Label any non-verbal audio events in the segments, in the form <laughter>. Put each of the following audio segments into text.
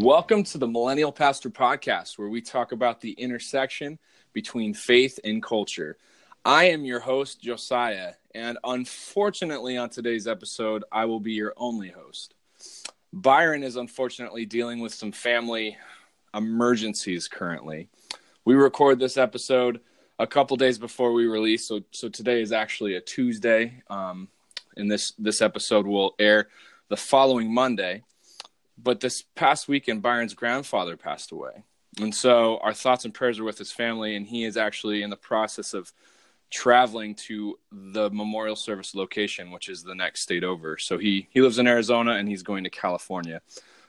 Welcome to the Millennial Pastor Podcast, where we talk about the intersection between faith and culture. I am your host, Josiah, and unfortunately, on today's episode, I will be your only host. Byron is unfortunately dealing with some family emergencies currently. We record this episode a couple days before we release, so so today is actually a Tuesday, um, and this this episode will air the following Monday but this past weekend, Byron's grandfather passed away. And so our thoughts and prayers are with his family, and he is actually in the process of traveling to the memorial service location, which is the next state over. So he, he lives in Arizona and he's going to California.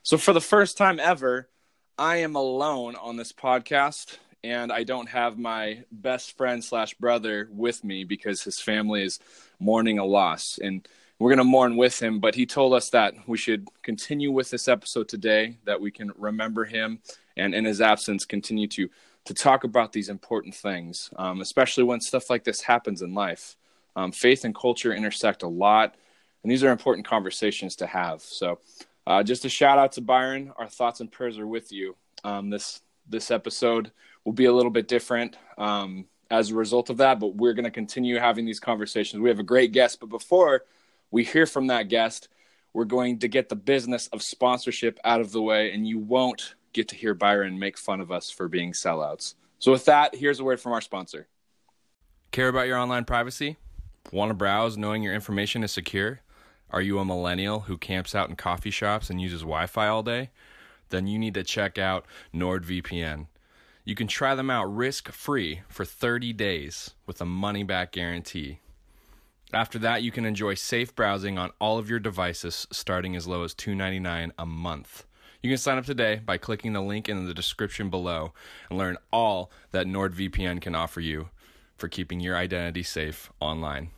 So for the first time ever, I am alone on this podcast and I don't have my best friend slash brother with me because his family is mourning a loss. And we're going to mourn with him, but he told us that we should continue with this episode today, that we can remember him and in his absence continue to to talk about these important things, um, especially when stuff like this happens in life. Um, faith and culture intersect a lot, and these are important conversations to have. So, uh, just a shout out to Byron. Our thoughts and prayers are with you. Um, this this episode will be a little bit different um, as a result of that, but we're going to continue having these conversations. We have a great guest, but before we hear from that guest, we're going to get the business of sponsorship out of the way, and you won't get to hear Byron make fun of us for being sellouts. So, with that, here's a word from our sponsor. Care about your online privacy? Want to browse knowing your information is secure? Are you a millennial who camps out in coffee shops and uses Wi Fi all day? Then you need to check out NordVPN. You can try them out risk free for 30 days with a money back guarantee. After that, you can enjoy safe browsing on all of your devices starting as low as $2.99 a month. You can sign up today by clicking the link in the description below and learn all that NordVPN can offer you for keeping your identity safe online.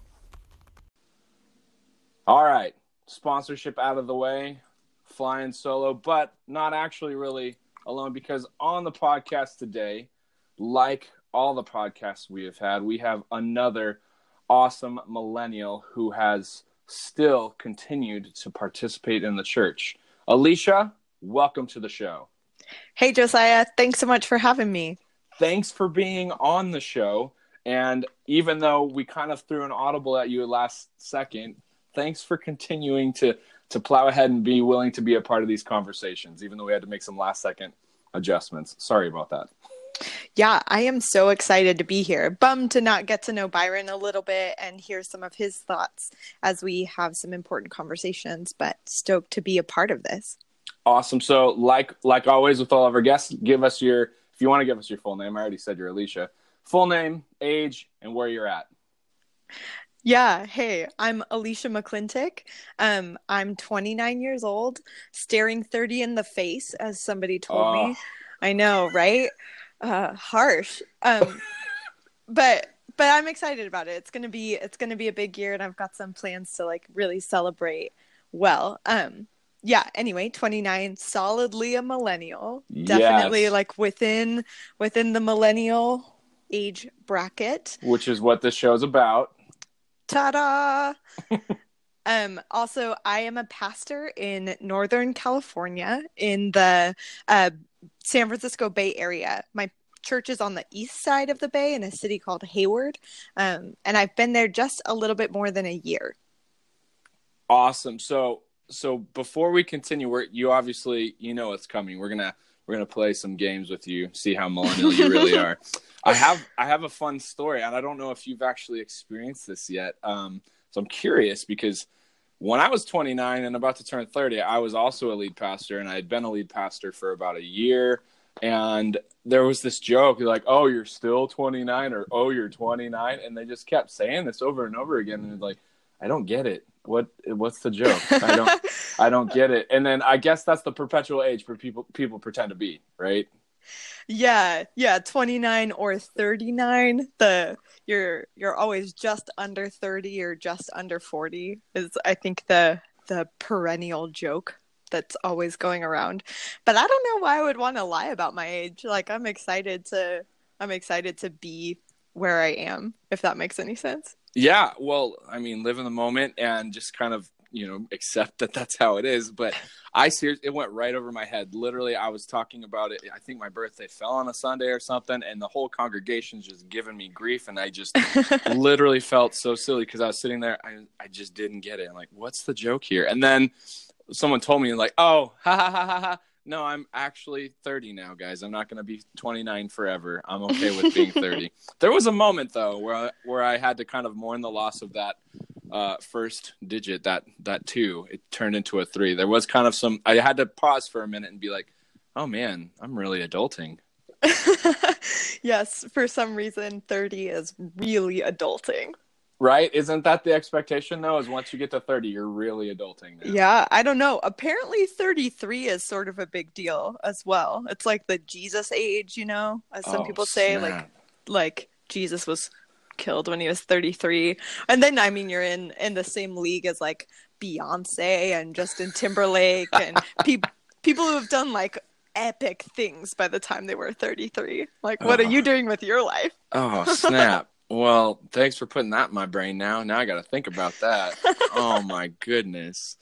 All right, sponsorship out of the way, flying solo, but not actually really alone because on the podcast today, like all the podcasts we have had, we have another awesome millennial who has still continued to participate in the church. Alicia, welcome to the show. Hey, Josiah. Thanks so much for having me. Thanks for being on the show. And even though we kind of threw an audible at you last second, thanks for continuing to to plow ahead and be willing to be a part of these conversations, even though we had to make some last second adjustments. Sorry about that. Yeah, I am so excited to be here. Bummed to not get to know Byron a little bit and hear some of his thoughts as we have some important conversations, but stoked to be a part of this. Awesome. So, like like always with all of our guests, give us your if you want to give us your full name. I already said you're Alicia. Full name, age, and where you're at. Yeah. Hey, I'm Alicia McClintock. Um, I'm 29 years old, staring 30 in the face, as somebody told me. I know, right? Uh, harsh. Um, <laughs> but but I'm excited about it. It's gonna be it's gonna be a big year, and I've got some plans to like really celebrate well. Um, yeah. Anyway, 29, solidly a millennial. Definitely yes. like within within the millennial age bracket, which is what this show's about. Ta-da! <laughs> um, also, I am a pastor in Northern California in the uh, San Francisco Bay Area. My church is on the east side of the bay in a city called Hayward. Um, and I've been there just a little bit more than a year. Awesome. So, so before we continue, we're, you obviously, you know, what's coming. We're going to, we're going to play some games with you, see how millennial you really <laughs> are. I have, I have a fun story and I don't know if you've actually experienced this yet. Um, so I'm curious because when I was 29 and about to turn 30, I was also a lead pastor, and I had been a lead pastor for about a year. And there was this joke like, "Oh, you're still 29," or "Oh, you're 29," and they just kept saying this over and over again. And like, I don't get it. What what's the joke? I don't <laughs> I don't get it. And then I guess that's the perpetual age for people people pretend to be, right? Yeah, yeah, 29 or 39. The you're you're always just under 30 or just under 40 is I think the the perennial joke that's always going around. But I don't know why I would want to lie about my age. Like I'm excited to I'm excited to be where I am if that makes any sense. Yeah, well, I mean, live in the moment and just kind of you know accept that that's how it is. But I seriously, it went right over my head. Literally, I was talking about it. I think my birthday fell on a Sunday or something, and the whole congregation's just giving me grief, and I just <laughs> literally felt so silly because I was sitting there. I I just didn't get it. I'm like, what's the joke here? And then someone told me like, oh, <laughs> ha ha ha ha ha no, I'm actually 30 now, guys. I'm not going to be 29 forever. I'm okay with being 30. <laughs> there was a moment though where I, where I had to kind of mourn the loss of that uh, first digit, that that two. It turned into a three. There was kind of some. I had to pause for a minute and be like, "Oh man, I'm really adulting." <laughs> yes, for some reason, 30 is really adulting. Right? Isn't that the expectation though? Is once you get to 30, you're really adulting. Now. Yeah, I don't know. Apparently 33 is sort of a big deal as well. It's like the Jesus age, you know, as some oh, people say snap. like like Jesus was killed when he was 33. And then I mean you're in in the same league as like Beyonce and Justin Timberlake and <laughs> people people who have done like epic things by the time they were 33. Like what oh. are you doing with your life? Oh, <laughs> snap. Well, thanks for putting that in my brain now. Now I got to think about that. oh <laughs> my goodness.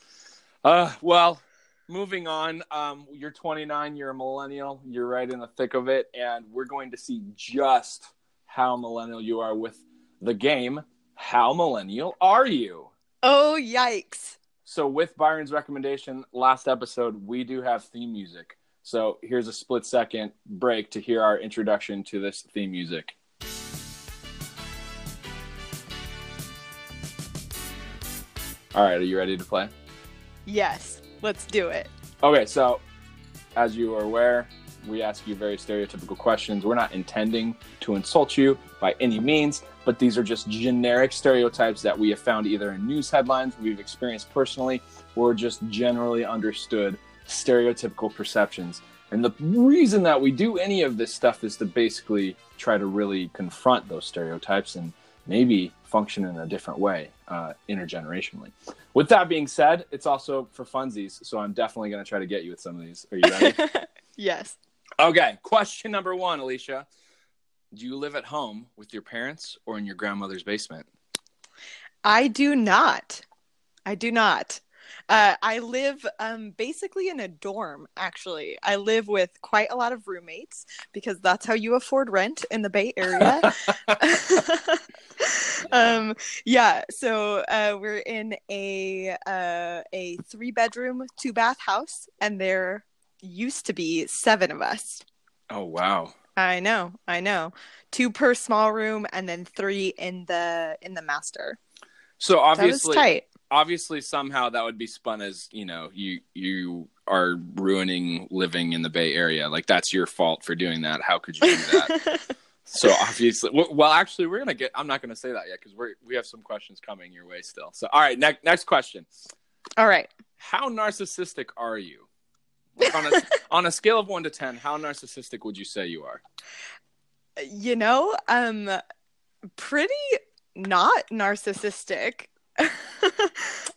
Uh, well, moving on. Um, you're 29. You're a millennial. You're right in the thick of it, and we're going to see just how millennial you are with the game. How millennial are you? Oh yikes! So, with Byron's recommendation last episode, we do have theme music. So, here's a split second break to hear our introduction to this theme music. All right, are you ready to play? Yes, let's do it. Okay, so as you are aware, we ask you very stereotypical questions. We're not intending to insult you by any means, but these are just generic stereotypes that we have found either in news headlines we've experienced personally or just generally understood stereotypical perceptions. And the reason that we do any of this stuff is to basically try to really confront those stereotypes and maybe function in a different way uh, intergenerationally. With that being said, it's also for funsies, so I'm definitely going to try to get you with some of these. Are you ready? <laughs> yes. Okay. Question number one, Alicia: Do you live at home with your parents or in your grandmother's basement? I do not. I do not. Uh, I live um, basically in a dorm, actually. I live with quite a lot of roommates because that's how you afford rent in the Bay Area. <laughs> <laughs> um, yeah, so uh, we're in a uh, a three bedroom, two bath house, and there used to be seven of us. Oh wow! I know, I know. Two per small room, and then three in the in the master. So obviously, obviously somehow that would be spun as you know you you are ruining living in the Bay Area. Like that's your fault for doing that. How could you do that? <laughs> so obviously, well, actually, we're gonna get. I'm not gonna say that yet because we're we have some questions coming your way still. So all right, next next question. All right. How narcissistic are you? Like on a <laughs> on a scale of one to ten, how narcissistic would you say you are? You know, um, pretty not narcissistic. <laughs> um,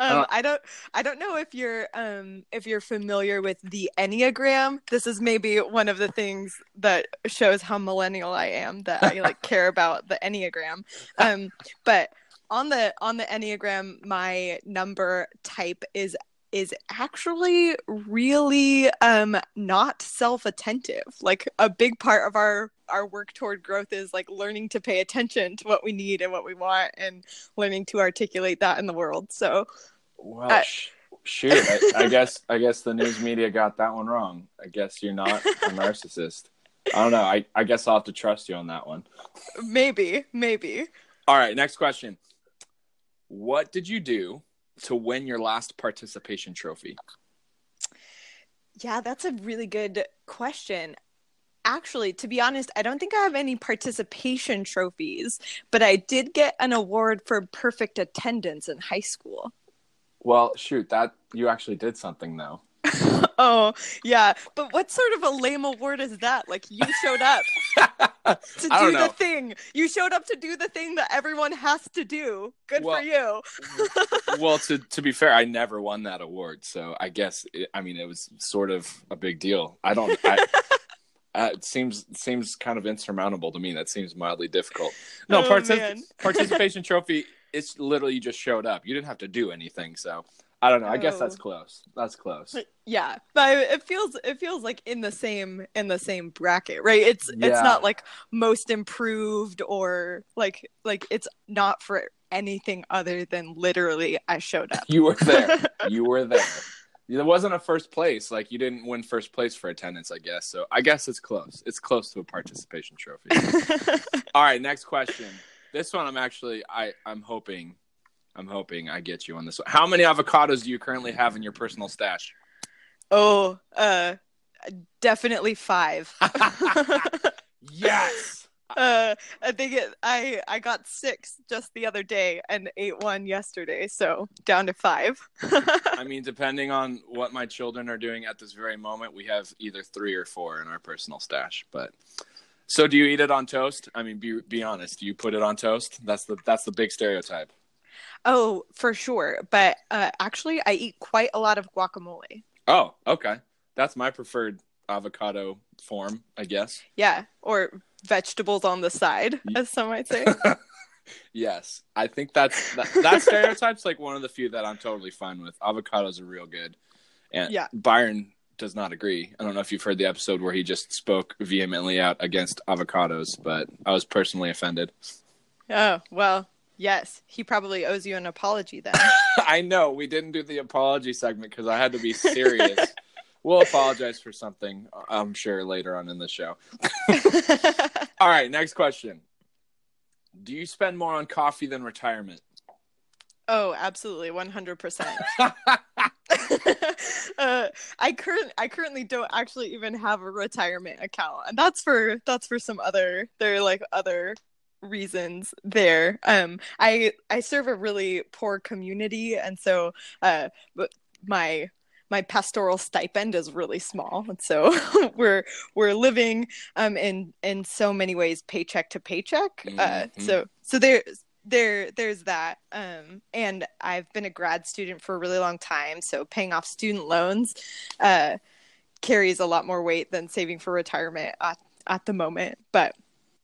uh, I don't I don't know if you're um if you're familiar with the Enneagram. This is maybe one of the things that shows how millennial I am that I like <laughs> care about the Enneagram. Um but on the on the Enneagram my number type is is actually really um not self-attentive. Like a big part of our our work toward growth is like learning to pay attention to what we need and what we want and learning to articulate that in the world. So well uh, sh- shoot, I, I guess I guess the news media got that one wrong. I guess you're not a <laughs> narcissist. I don't know. I, I guess I'll have to trust you on that one. Maybe, maybe. All right, next question. What did you do to win your last participation trophy? Yeah, that's a really good question. Actually, to be honest, I don't think I have any participation trophies, but I did get an award for perfect attendance in high school. Well, shoot, that you actually did something though. <laughs> oh, yeah. But what sort of a lame award is that? Like you showed up <laughs> to do the thing. You showed up to do the thing that everyone has to do. Good well, for you. well, to to be fair, I never won that award, so I guess it, I mean it was sort of a big deal. I don't. I, <laughs> uh, it seems seems kind of insurmountable to me. That seems mildly difficult. No, oh, participation trophy. It's literally you just showed up. You didn't have to do anything. So I don't know. I guess that's Oh. close. That's close. Yeah, but it feels it feels like in the same in the same bracket, right? It's Yeah. it's not like most improved or like like it's not for anything other than literally I showed up. You were there. <laughs> you were there. It wasn't a first place. Like you didn't win first place for attendance, I guess. So I guess it's close. It's close to a participation trophy. <laughs> All right, next question. This one I'm actually I I'm hoping I'm hoping I get you on this one. How many avocados do you currently have in your personal stash? oh, uh definitely 5. <laughs> <laughs> Yes. uh I think it I I got 6 just the other day and ate one yesterday, so down to 5. I mean, depending on what my children are doing at this very moment, we have either three or four in our personal stash. But so, do you eat it on toast? I mean, be be honest. Do you put it on toast? That's the that's the big stereotype. Oh, for sure. But uh, actually, I eat quite a lot of guacamole. Oh, okay. That's my preferred avocado form, I guess. Yeah, or vegetables on the side, as some might say. <laughs> Yes, I think that's that, that stereotype's like one of the few that I'm totally fine with. Avocados are real good, and Yeah. Byron does not agree. I don't know if you've heard the episode where he just spoke vehemently out against avocados, but I was personally offended. oh, well, yes. He probably owes you an apology then. <laughs> I know we didn't do the apology segment because I had to be serious. <laughs> we'll apologize for something, I'm sure, later on in the show. <laughs> All right, next question. Do you spend more on coffee than retirement? oh, absolutely, 100%. uh, I current I currently don't actually even have a retirement account, and that's for that's for some other there are like other reasons there. Um, I I serve a really poor community, and so uh, my my pastoral stipend is really small, and so <laughs> we're we're living um in in so many ways paycheck to paycheck. Uh, Mhm. so so there's there there's that um and i've been a grad student for a really long time so paying off student loans uh carries a lot more weight than saving for retirement at, at the moment but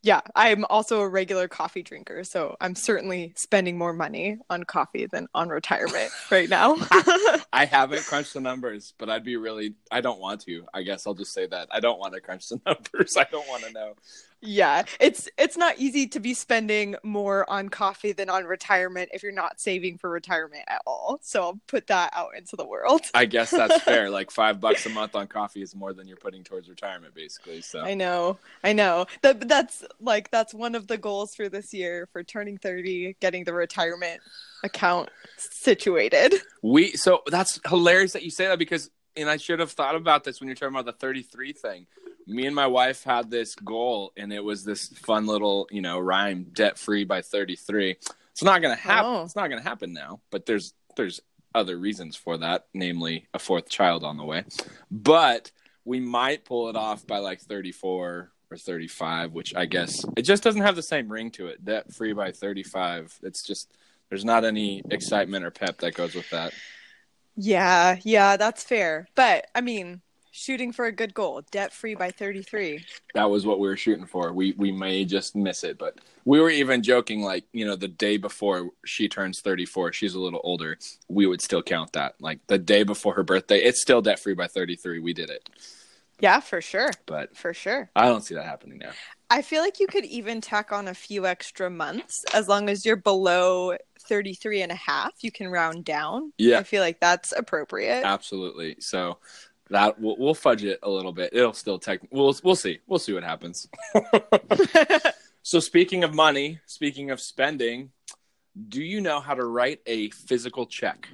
yeah i'm also a regular coffee drinker so i'm certainly spending more money on coffee than on retirement <laughs> right now I haven't crunched the numbers, but I'd be really I don't want to. I guess I'll just say that. I don't want to crunch the <laughs> numbers. I don't want to know. Yeah it's it's not easy to be spending more on coffee than on retirement if you're not saving for retirement at all so i'll put that out into the world I guess that's <laughs> fair. Like 5 bucks a month on coffee is more than you're putting towards retirement basically. So I know, I know. That that's like that's one of the goals for this year for turning thirty, getting the retirement account situated. We so that's hilarious that you say that because and I should have thought about this when you're talking about the 33 thing. Me and my wife had this goal and it was this fun little, you know, rhyme debt free by 33. It's not going to happen. Oh. It's not to happen now, but there's there's other reasons for that, namely a fourth child on the way. But we might pull it off by like 34 or 35, which I guess it just doesn't have the same ring to it. Debt free by 35. It's just there's not any excitement or pep that goes with that. Yeah, yeah, that's fair. But I mean, shooting for a good goal, debt free by thirty three. That was what we were shooting for. We we may just miss it, but we were even joking like, you know, the day before she turns 34, she's a little older, we would still count that. Like the day before her birthday, it's still debt free by 33. We did it. Yeah, for sure. But For sure. I don't see that happening now. I feel like you could even tack on a few extra months as long as you're below 33 and a half. You can round down. Yeah. I feel like that's appropriate. Absolutely. So that we'll, we'll fudge it a little bit. It'll still tech. We'll we'll see. We'll see what happens. <laughs> so speaking of money, speaking of spending, do you know how to write a physical check?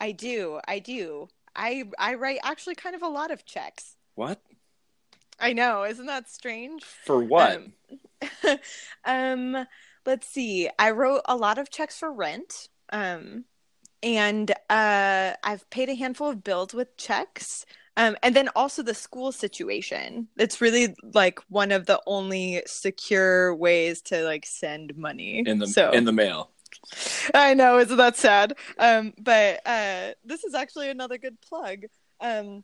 I do. I do. I I write actually kind of a lot of checks. What I know, isn't that strange? for what? Um, <laughs> um let's see. I wrote a lot of checks for rent. Um and uh I've paid a handful of bills with checks. Um and then also the school situation. It's really like one of the only secure ways to like send money. in the so in the mail. I know, isn't that sad? Um, but uh, this is actually another good plug. Um,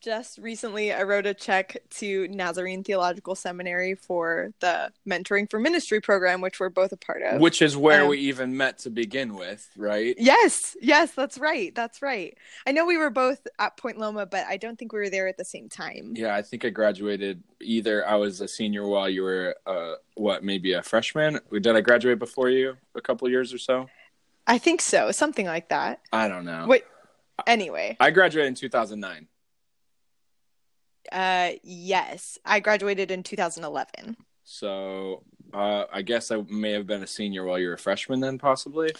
just recently I wrote a check to Nazarene Theological Seminary for the Mentoring for Ministry program, which we're both a part of. Which is where Um, we even met to begin with, right? Yes, yes, that's right. That's right. I know we were both at Point Loma, but I don't think we were there at the same time. Yeah, I think I graduated either I was a senior while you were uh what, maybe a freshman? Did I graduate before you a couple years or so? I think so, something like that. I don't know. Wait, anyway, I graduated in 2009. Uh, yes, I graduated in 2011. So, uh I guess I may have been a senior while you were a freshman then possibly.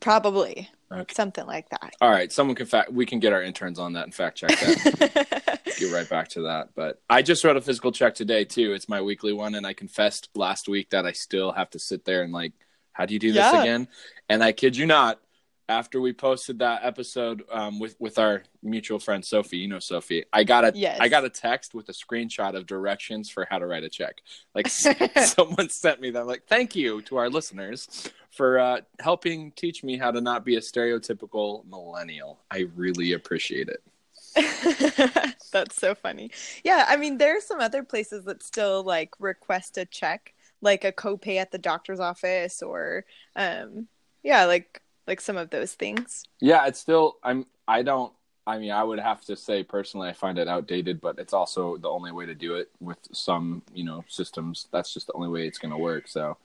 Probably Okay. something like that. All right, someone can fact we can get our interns on that and fact check that. <laughs> get right back to that. But I just wrote a physical check today too. It's my weekly one, and I confessed last week that I still have to sit there and like, how do you do this Yeah. again? And I kid you not, after we posted that episode um, with with our mutual friend Sophie, you know Sophie, I got a Yes. I got a text with a screenshot of directions for how to write a check. Like <laughs> someone sent me that. Like, thank you to our listeners for uh, helping teach me how to not be a stereotypical millennial. I really appreciate it. <laughs> That's so funny. Yeah, I mean, there are some other places that still like request a check, like a copay at the doctor's office, or um, yeah, like like some of those things. Yeah, it's still. I'm. I don't. I mean, I would have to say personally, I find it outdated, but it's also the only way to do it with some, you know, systems. That's just the only way it's going to work. So,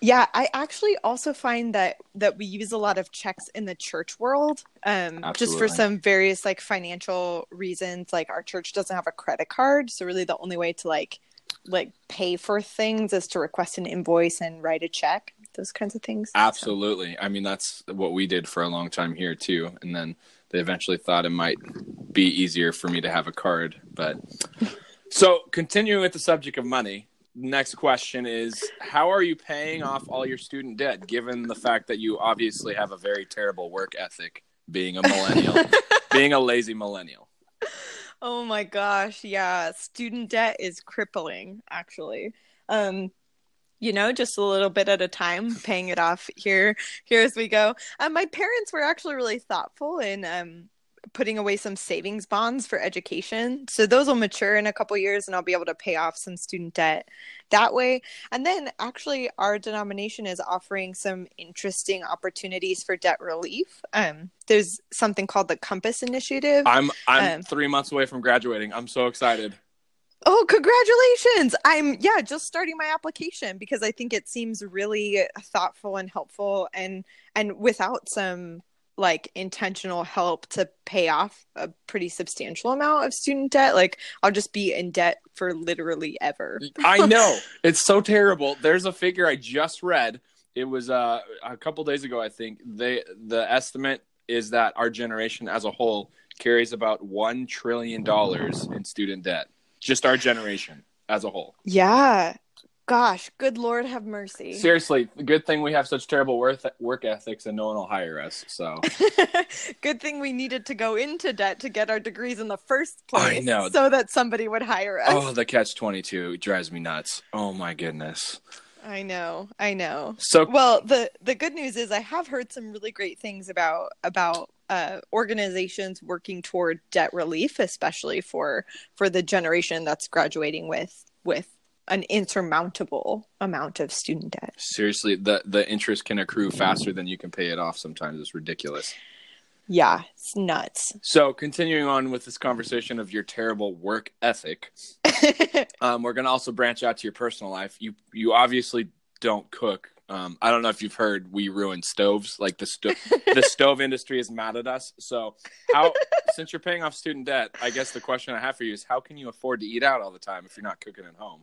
Yeah, I actually also find that that we use a lot of checks in the church world, um, just for some various like financial reasons. Like our church doesn't have a credit card, so really the only way to like like pay for things is to request an invoice and write a check. Those kinds of things. So- absolutely. I mean, that's what we did for a long time here too, and then they eventually thought it might be easier for me to have a card. But <laughs> so, continuing with the subject of money, next question is: How are you paying off all your student debt, given the fact that you obviously have a very terrible work ethic, being a millennial, <laughs> being a lazy millennial? Oh my gosh, yeah. Student debt is crippling, actually. Um, you know, just a little bit at a time, paying it off here, here as we go. Um, my parents were actually really thoughtful in um putting away some savings bonds for education. So those will mature in a couple years and I'll be able to pay off some student debt that way. And then actually our denomination is offering some interesting opportunities for debt relief. Um, there's something called the Compass Initiative. I'm I'm Um, three months away from graduating. I'm so excited. Oh, congratulations! I'm yeah, just starting my application because I think it seems really thoughtful and helpful and and without some like intentional help to pay off a pretty substantial amount of student debt, like I'll just be in debt for literally ever. I know <laughs> it's so terrible. There's a figure I just read. It was uh, a couple days ago, I think. They the estimate is that our generation as a whole carries about one trillion dollars in student debt. Just our generation as a whole. Yeah. Gosh, good Lord have mercy. Seriously, good thing we have such terrible work work ethics and no one will hire us. So <laughs> good thing we needed to go into debt to get our degrees in the first place. I know. so that somebody would hire us. oh, the catch twenty two drives me nuts. Oh my goodness. I know, I know. So Well, the the good news is I have heard some really great things about about uh, organizations working toward debt relief, especially for for the generation that's graduating with with an insurmountable amount of student debt. seriously, the the interest can accrue faster than you can pay it off. Sometimes it's ridiculous. Yeah, it's nuts. So, continuing on with this conversation of your terrible work ethic, <laughs> um, we're going to also branch out to your personal life. You you obviously don't cook. Um, I don't know if you've heard we ruin stoves. Like the <laughs> the stove industry is mad at us. So, how since you're paying off student debt, I guess the question I have for you is how can you afford to eat out all the time if you're not cooking at home?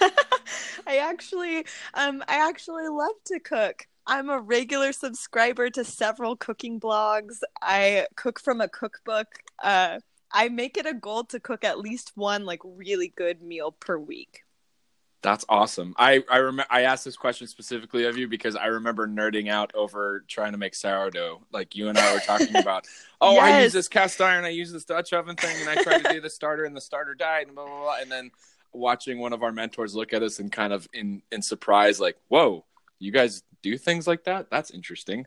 <laughs> I actually um I actually love to cook. I'm a regular subscriber to several cooking blogs. I cook from a cookbook. Uh I make it a goal to cook at least one like really good meal per week. That's awesome. I I rem- I asked this question specifically of you because I remember nerding out over trying to make sourdough. Like you and I were talking about. <laughs> Oh, I use this cast iron. I use this Dutch oven thing, and I tried to do the starter, and the starter died, and blah blah blah. And then watching one of our mentors look at us and kind of in in surprise, like, "Whoa, you guys do things like that? That's interesting."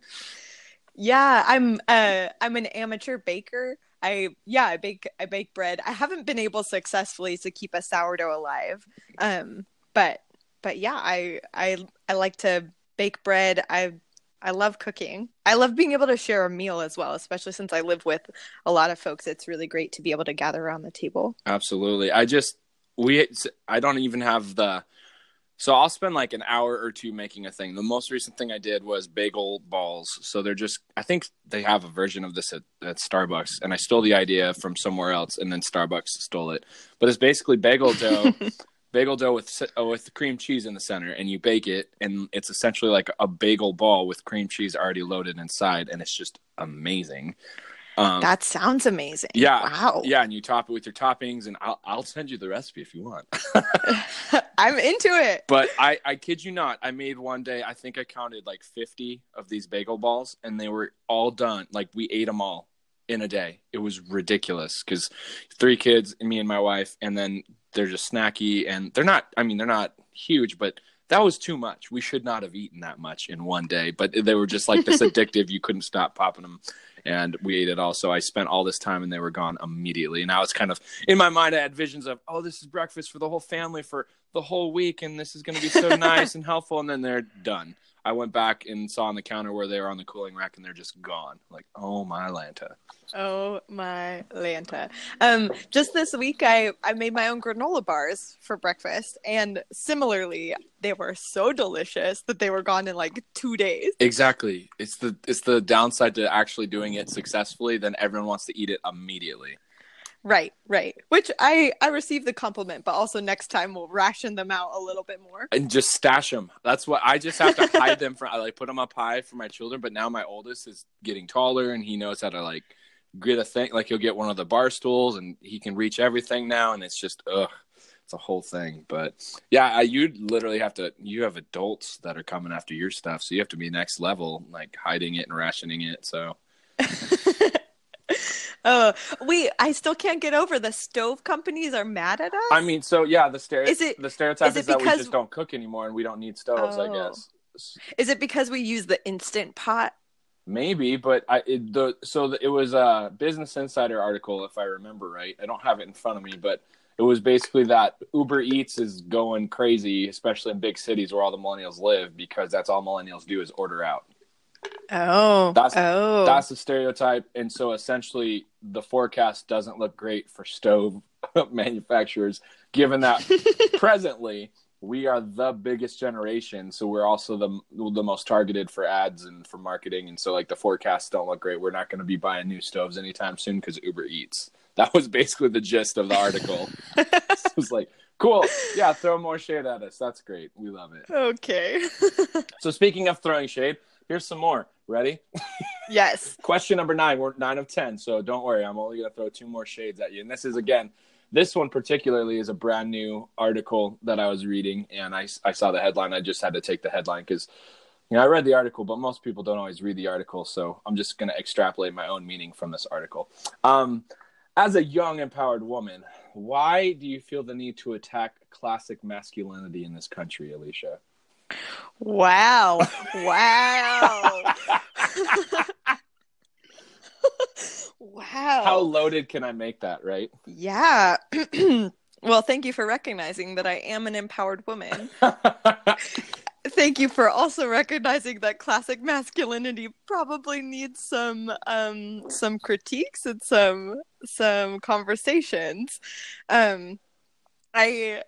Yeah, I'm uh I'm an amateur baker. I yeah, I bake I bake bread. I haven't been able successfully to keep a sourdough alive. Um, but but yeah, I I I like to bake bread. I I love cooking. I love being able to share a meal as well, especially since I live with a lot of folks. It's really great to be able to gather around the table. Absolutely. I just we I don't even have the so I'll spend like an hour or two making a thing. The most recent thing I did was bagel balls. So they're just I think they have a version of this at, at Starbucks and I stole the idea from somewhere else and then Starbucks stole it. But it's basically bagel dough <laughs> bagel dough with uh, with cream cheese in the center, and you bake it, and it's essentially like a bagel ball with cream cheese already loaded inside, and it's just amazing. Um, that sounds amazing. Yeah. Wow. Yeah, and you top it with your toppings, and I'll I'll send you the recipe if you want. <laughs> <laughs> I'm into it. But I I kid you not, I made one day. I think I counted like 50 of these bagel balls, and they were all done. Like we ate them all in a day. It was ridiculous because three kids, me and my wife, and then they're just snacky and they're not. I mean, they're not huge, but that was too much. We should not have eaten that much in one day, but they were just like this <laughs> addictive. You couldn't stop popping them, and we ate it all. So I spent all this time, and they were gone immediately. And I was kind of in my mind, I had visions of, oh, this is breakfast for the whole family for the whole week, and this is going to be so <laughs> nice and helpful. And then they're done. I went back and saw on the counter where they were on the cooling rack, and they're just gone. Like, oh my Lanta. Oh my Lanta. Um, just this week, I I made my own granola bars for breakfast, and similarly, they were so delicious that they were gone in like two days. Exactly. It's the it's the downside to actually doing it successfully. Then everyone wants to eat it immediately. Right, right. Which I I receive the compliment, but also next time we'll ration them out a little bit more and just stash them. That's what I just have to <laughs> hide them from. I like put them up high for my children, but now my oldest is getting taller and he knows how to like get a thing. Like he'll get one of the bar stools and he can reach everything now, and it's just ugh, it's a whole thing. But yeah, you literally have to. You have adults that are coming after your stuff, so you have to be next level, like hiding it and rationing it. So. <laughs> Oh, we I still can't get over the stove companies are mad at us. I mean, so yeah, the stere- is it, the stereotype is, is that we just don't cook anymore and we don't need stoves, oh. I guess. Is it because we use the instant pot? Maybe, but I it, the so the, it was a Business Insider article if I remember right. I don't have it in front of me, but it was basically that Uber Eats is going crazy, especially in big cities where all the millennials live, because that's all millennials do is order out. Oh, that's oh. that's the stereotype, and so essentially the forecast doesn't look great for stove <laughs> manufacturers, given that <laughs> presently we are the biggest generation, so we're also the the most targeted for ads and for marketing, and so like the forecasts don't look great. We're not going to be buying new stoves anytime soon because Uber Eats. That was basically the gist of the article. <laughs> it was like, cool, yeah, throw more shade at us. That's great. We love it. Okay. so speaking of throwing shade, Here's some more. Ready? Yes. <laughs> Question number nine. We're nine of 10. So don't worry. I'm only going to throw two more shades at you. And this is, again, this one particularly is a brand new article that I was reading. And I, I saw the headline. I just had to take the headline because, you know, I read the article, but most people don't always read the article. So I'm just going to extrapolate my own meaning from this article. Um, as a young, empowered woman, why do you feel the need to attack classic masculinity in this country, Alicia? Wow. Wow. wow. How loaded can I make that, right? Yeah. <clears throat> well, thank you for recognizing that I am an empowered woman. <laughs> thank you for also recognizing that classic masculinity probably needs some um some critiques and some some conversations. Um I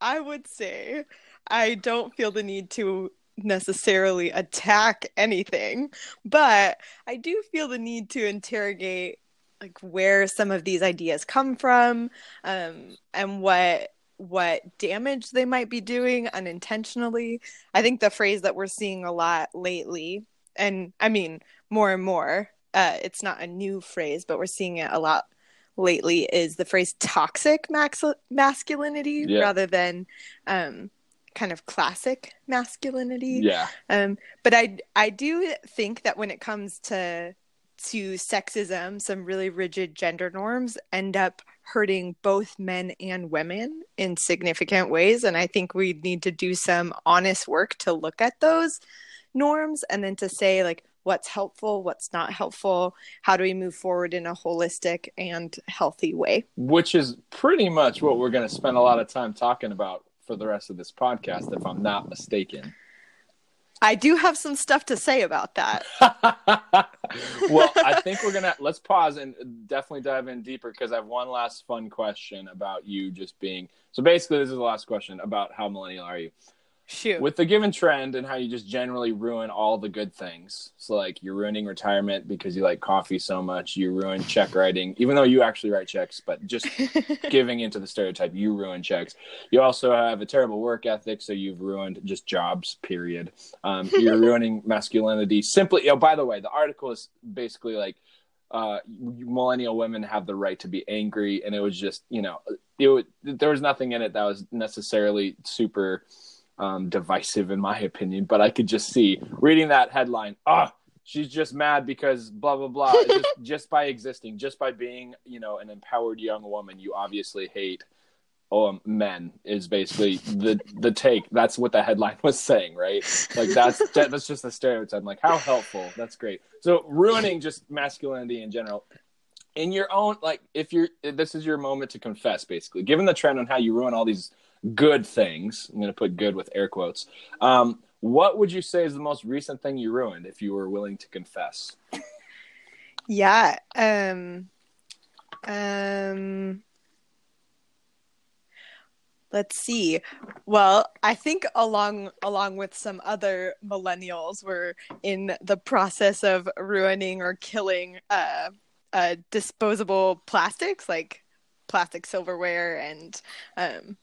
I would say I don't feel the need to necessarily attack anything, but I do feel the need to interrogate like where some of these ideas come from um, and what what damage they might be doing unintentionally. I think the phrase that we're seeing a lot lately, and I mean more and more, uh, it's not a new phrase, but we're seeing it a lot lately, is the phrase toxic max- masculinity yeah. rather than um, kind of classic masculinity. Yeah. Um, but I I do think that when it comes to to sexism, some really rigid gender norms end up hurting both men and women in significant ways. And I think we need to do some honest work to look at those norms and then to say, like, what's helpful, what's not helpful, how do we move forward in a holistic and healthy way. Which is pretty much what we're going to spend a lot of time talking about for the rest of this podcast, if I'm not mistaken. I do have some stuff to say about that. <laughs> well, I think we're gonna let's pause and definitely dive in deeper because I have one last fun question about you just being. So basically, this is the last question about how millennial are you? Shoot. With the given trend and how you just generally ruin all the good things. So like you're ruining retirement because you like coffee so much. You ruin check writing, even though you actually write checks, but just <laughs> giving into the stereotype, you ruin checks. You also have a terrible work ethic, so you've ruined just jobs. Period. Um, you're <laughs> ruining masculinity. Simply. Oh, by the way, the article is basically like uh, millennial women have the right to be angry, and it was just you know it, there was nothing in it that was necessarily super um, divisive in my opinion, but I could just see reading that headline. Ah, she's just mad because blah blah blah. just, <laughs> just by existing, just by being, you know, an empowered young woman, you obviously hate um, men. Is basically the the take. That's what the headline was saying, right? Like that's <laughs> that's just a stereotype. Like how helpful. That's great. So ruining just masculinity in general in your own like if you're this is your moment to confess basically given the trend on how you ruin all these good things. I'm going to put good with air quotes. Um, what would you say is the most recent thing you ruined if you were willing to confess? Yeah. Um, um, let's see. Well, I think along along with some other millennials, we're in the process of ruining or killing uh, uh, disposable plastics like plastic silverware and um,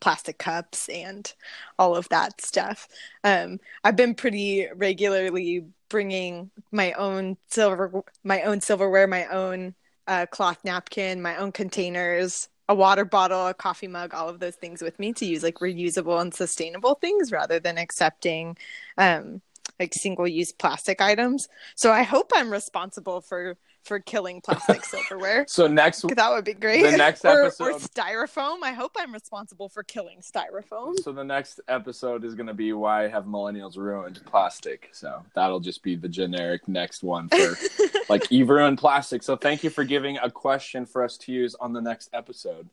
plastic cups and all of that stuff. Um, I've been pretty regularly bringing my own silver, my own silverware, my own uh, cloth napkin, my own containers, a water bottle, a coffee mug, all of those things with me to use like reusable and sustainable things rather than accepting um, like single use plastic items. So I hope I'm responsible for for killing plastic <laughs> silverware. So next, that would be great. The next episode, or, or, styrofoam. I hope I'm responsible for killing styrofoam. So the next episode is going to be why have millennials ruined plastic. So that'll just be the generic next one for <laughs> like you've ruined plastic. So thank you for giving a question for us to use on the next episode.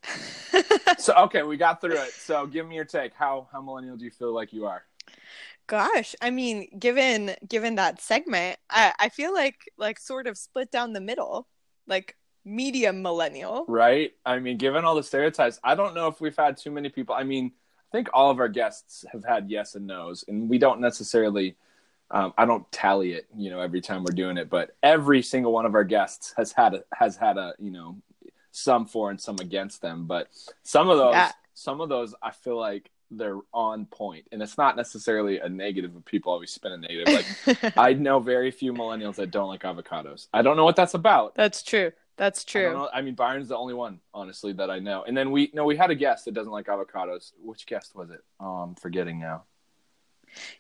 <laughs> so okay, we got through it. So give me your take. How how millennial do you feel like you are? Gosh, I mean, given given that segment, I, I feel like like sort of split down the middle, like medium millennial. Right. I mean, given all the stereotypes, I don't know if we've had too many people. I mean, I think all of our guests have had yes and no's, and we don't necessarily. Um, I don't tally it, you know, every time we're doing it, but every single one of our guests has had a, has had a, you know, some for and some against them. But some of those, yeah. some of those, I feel like they're on point. And it's not necessarily a negative but people always spin a negative. Like <laughs> i know very few millennials that don't like avocados. I don't know what that's about. That's true. That's true. I, I, mean byron's the only one honestly that i know. And then we no we had a guest that doesn't like avocados. Which guest was it? Oh i'm forgetting now.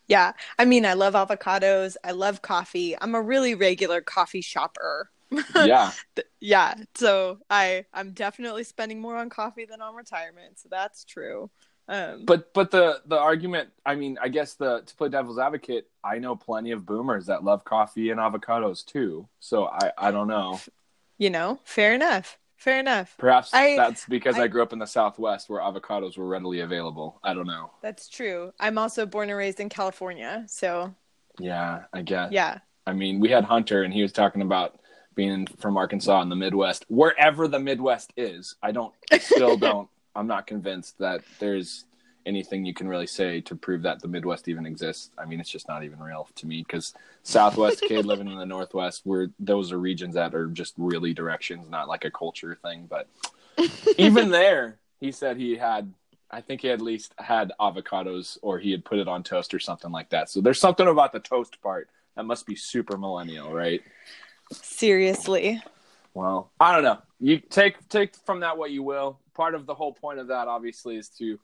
Yeah. I mean i love avocados. I love coffee. I'm a really regular coffee shopper. <laughs> Yeah. Yeah. So i i'm definitely spending more on coffee than on retirement. So that's true um, but but the the argument, I mean, I guess the to play devil's advocate, I know plenty of boomers that love coffee and avocados too. So I I don't know. You know, fair enough. Fair enough. Perhaps I, that's because I, I, grew up in the Southwest where avocados were readily available. I don't know. That's true. I'm also born and raised in California, so. Yeah, I guess. Yeah. I mean, we had Hunter, and he was talking about being from Arkansas in the Midwest, wherever the Midwest is. I don't, still <laughs> don't I'm not convinced that there's anything you can really say to prove that the Midwest even exists. I mean, it's just not even real to me because Southwest kid <laughs> living in the Northwest, where those are regions that are just really directions, not like a culture thing. But <laughs> even there, he said he had, I think he at least had avocados or he had put it on toast or something like that. So there's something about the toast part that must be super millennial, right? Seriously. Well, I don't know. You take take from that what you will part of the whole point of that obviously is to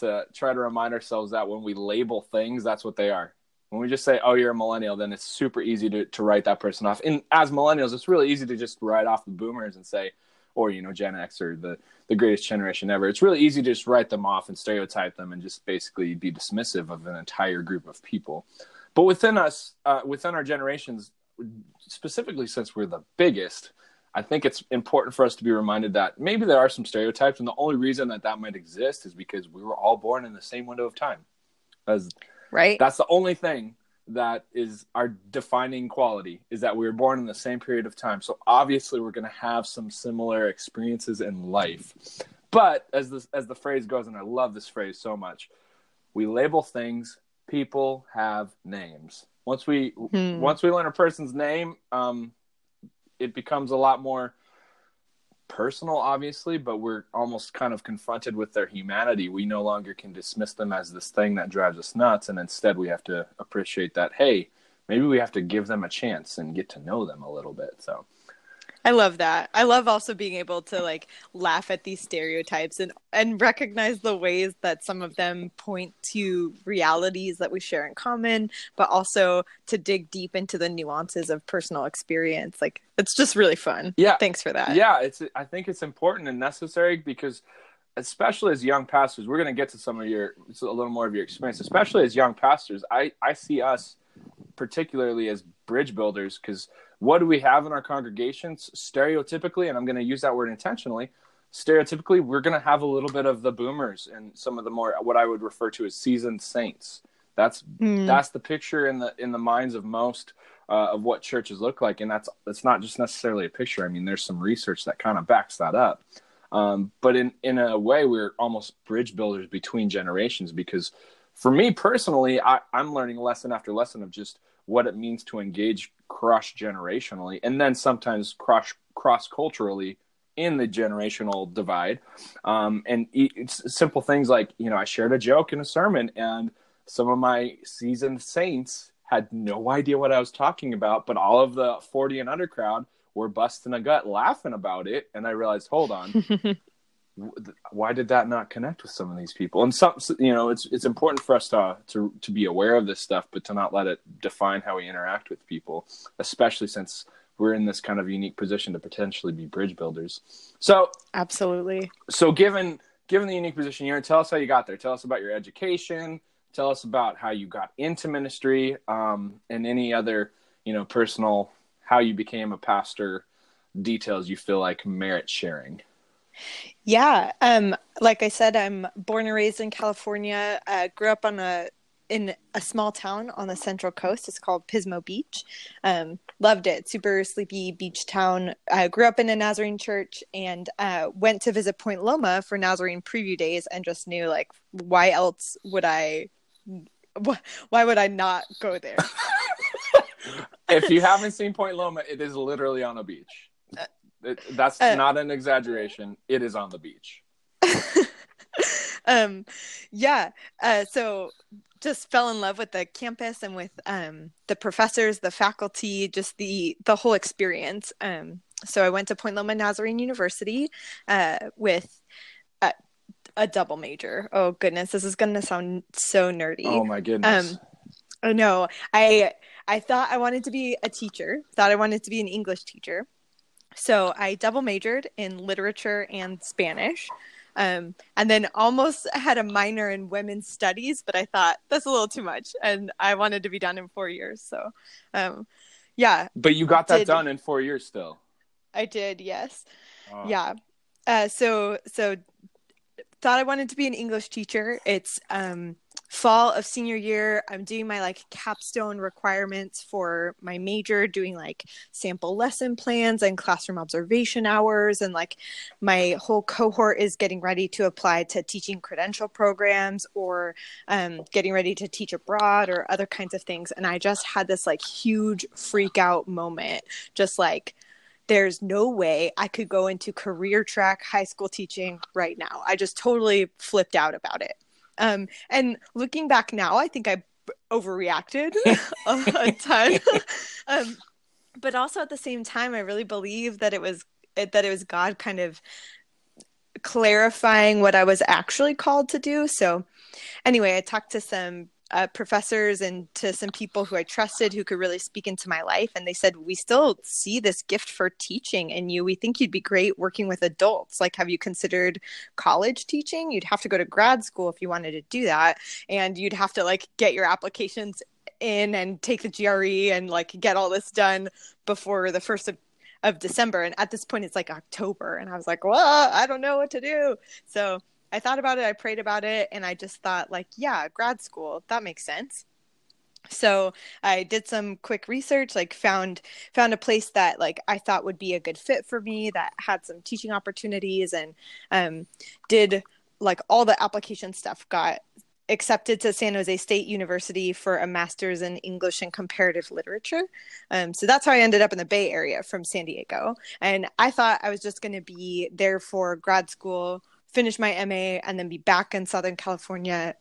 to try to remind ourselves that when we label things, that's what they are. When we just say, "Oh, you're a millennial," then it's super easy to to write that person off. And as millennials, it's really easy to just write off the boomers and say, or you know, Gen X or the the greatest generation ever. It's really easy to just write them off and stereotype them and just basically be dismissive of an entire group of people. but within us, uh, within our generations, specifically since we're the biggest, I think it's important for us to be reminded that maybe there are some stereotypes, and the only reason that that might exist is because we were all born in the same window of time. As right, that's the only thing that is our defining quality is that we were born in the same period of time. So obviously, we're going to have some similar experiences in life. But as this as the phrase goes, and I love this phrase so much, we label things. People have names. Once we hmm. once we learn a person's name, um, it becomes a lot more personal, obviously, but we're almost kind of confronted with their humanity. We no longer can dismiss them as this thing that drives us nuts, and instead we have to appreciate that. Hey, maybe we have to give them a chance and get to know them a little bit. So I love that. I love also being able to like laugh at these stereotypes and and recognize the ways that some of them point to realities that we share in common, but also to dig deep into the nuances of personal experience. Like it's just really fun. Yeah. Thanks for that. Yeah, it's I think it's important and necessary because especially as young pastors, we're going to get to some of your a little more of your experience, especially as young pastors. I I see us particularly as bridge builders because what do we have in our congregations? Stereotypically and i'm going to use that word intentionally stereotypically we're going to have a little bit of the boomers and some of the more what i would refer to as seasoned saints. That's mm. that's the picture in the in the minds of most uh, of what churches look like. And that's that's not just necessarily a picture. I mean there's some research that kind of backs that up. Um, but in in a way we're almost bridge builders between generations because for me personally I, i'm learning lesson after lesson of just what it means to engage cross generationally and then sometimes cross cross culturally in the generational divide. Um, and simple things like you know i shared a joke in a sermon and some of my seasoned saints had no idea what i was talking about but all of the 40 and under crowd were busting a gut laughing about it. And i realized hold on <laughs> why did that not connect with some of these people? And some you know it's it's important for us to to to be aware of this stuff but to not let it define how we interact with people especially since we're in this kind of unique position to potentially be bridge builders. So absolutely. so given given the unique position you're in tell us how you got there. Tell us about your education. Tell us about how you got into ministry um, and any other you know personal how you became a pastor details you feel like merit sharing yeah, um, like I said, I'm born and raised in California. Uh, grew up on a in a small town on the central coast. It's called Pismo Beach. Um, loved it. Super sleepy beach town. I grew up in a Nazarene church and uh, went to visit Point Loma for Nazarene preview days and just knew like why else would I why would I not go there? <laughs> if you haven't seen Point Loma, it is literally on a beach. It, that's uh, not an exaggeration. It is on the beach. <laughs> um, yeah. Uh, so just fell in love with the campus and with um, the professors, the faculty, just the the whole experience. Um, so I went to Point Loma Nazarene University uh, with a, a, double major. Oh goodness, this is going to sound so nerdy. Oh my goodness. Um, oh no, I I thought I wanted to be a teacher. Thought I wanted to be an English teacher. So I double majored in literature and Spanish. Um, and then almost had a minor in women's studies, but I thought that's a little too much, and I wanted to be done in four years. So, um, yeah. But you got that did, done in four years, still. I did, yes. Oh. Yeah. Uh, so so thought I wanted to be an English teacher. It's um, fall of senior year i'm doing my like capstone requirements for my major doing like sample lesson plans and classroom observation hours and like my whole cohort is getting ready to apply to teaching credential programs or um, getting ready to teach abroad or other kinds of things and i just had this like huge freak out moment just like there's no way I could go into career track high school teaching right now. I just totally flipped out about it. Um, and looking back now, I think I overreacted <laughs> <laughs> a, ton. <laughs> um, but also at the same time, I really believe that it was that it was God kind of clarifying what I was actually called to do. So, anyway, I talked to some uh, professors and to some people who I trusted who could really speak into my life. And they said, We still see this gift for teaching in you. We think you'd be great working with adults. Like, have you considered college teaching? You'd have to go to grad school if you wanted to do that. And you'd have to like get your applications in and take the GRE and like get all this done before the first of, of December. And at this point, it's like October, and I was like, well, I don't know what to do. So I thought about it, I prayed about it, and I just thought, like, yeah, grad school, that makes sense. So i did some quick research like found found a place that like i thought would be a good fit for me that had some teaching opportunities and um, did like all the application stuff got accepted to san jose state university for a master's in english and comparative literature. Um, so that's how i ended up in the bay area from san diego. And i thought i was just going to be there for grad school finish my ma and then be back in southern california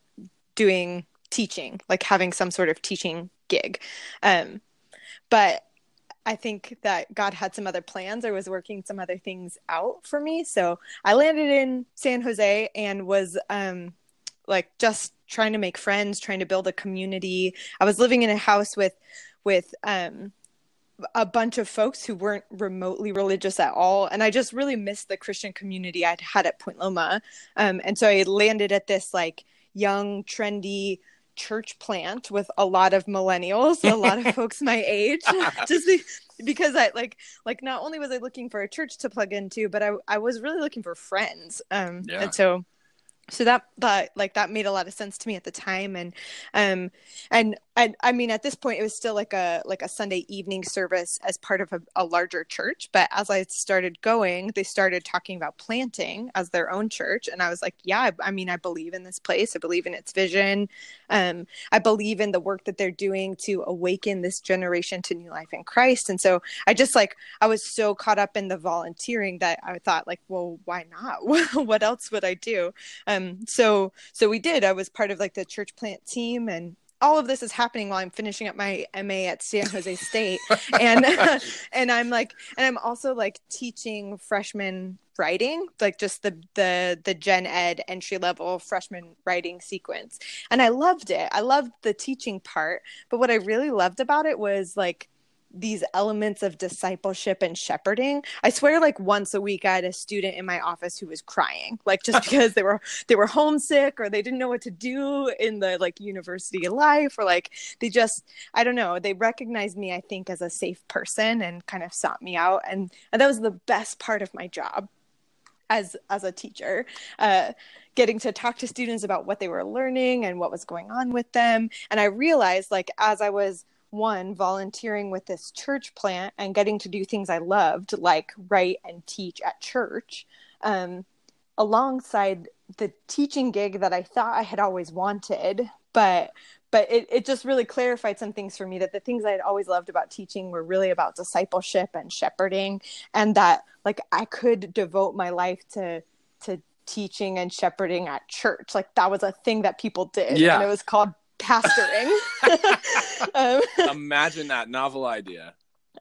doing teaching, like having some sort of teaching gig. Um, but I think that God had some other plans or was working some other things out for me. So I landed in San Jose and was um, like just trying to make friends, trying to build a community. I was living in a house with with um, a bunch of folks who weren't remotely religious at all, and I just really missed the Christian community I'd had at Point Loma. Um, and so I landed at this like young, trendy church plant with a lot of millennials, a lot of <laughs> folks my age, <laughs> just be, because I like like not only was I looking for a church to plug into, but I I was really looking for friends. Um, yeah. and so so that that like that made a lot of sense to me at the time and um and I, I mean at this point it was still like a like a sunday evening service as part of a, a, larger church. But as i started going they started talking about planting as their own church. And i was like yeah I, I mean i believe in this place. I believe in its vision. Um, i believe in the work that they're doing to awaken this generation to new life in christ. And so i just like i was so caught up in the volunteering that i thought like well why not? <laughs> What else would i do? Um, so so we did. I was part of like the church plant team and all of this is happening while I'm finishing up my MA at San Jose State, <laughs> and <laughs> and I'm like, and I'm also like teaching freshman writing, like just the the the gen ed entry level freshman writing sequence, and I loved it. I loved the teaching part, but what I really loved about it was like these elements of discipleship and shepherding. I swear like once a week I had a student in my office who was crying, like just <laughs> because they were they were homesick or they didn't know what to do in the like university life or like they just I don't know, they recognized me I think as a safe person and kind of sought me out and, and that was the best part of my job as as a teacher. Uh getting to talk to students about what they were learning and what was going on with them and I realized like as I was one volunteering with this church plant and getting to do things I loved, like write and teach at church, um, alongside the teaching gig that I thought I had always wanted, but but it, it just really clarified some things for me that the things I had always loved about teaching were really about discipleship and shepherding and that like I could devote my life to to teaching and shepherding at church. Like that was a thing that people did. Yeah. And it was called pastoring. <laughs> um, Imagine that novel idea.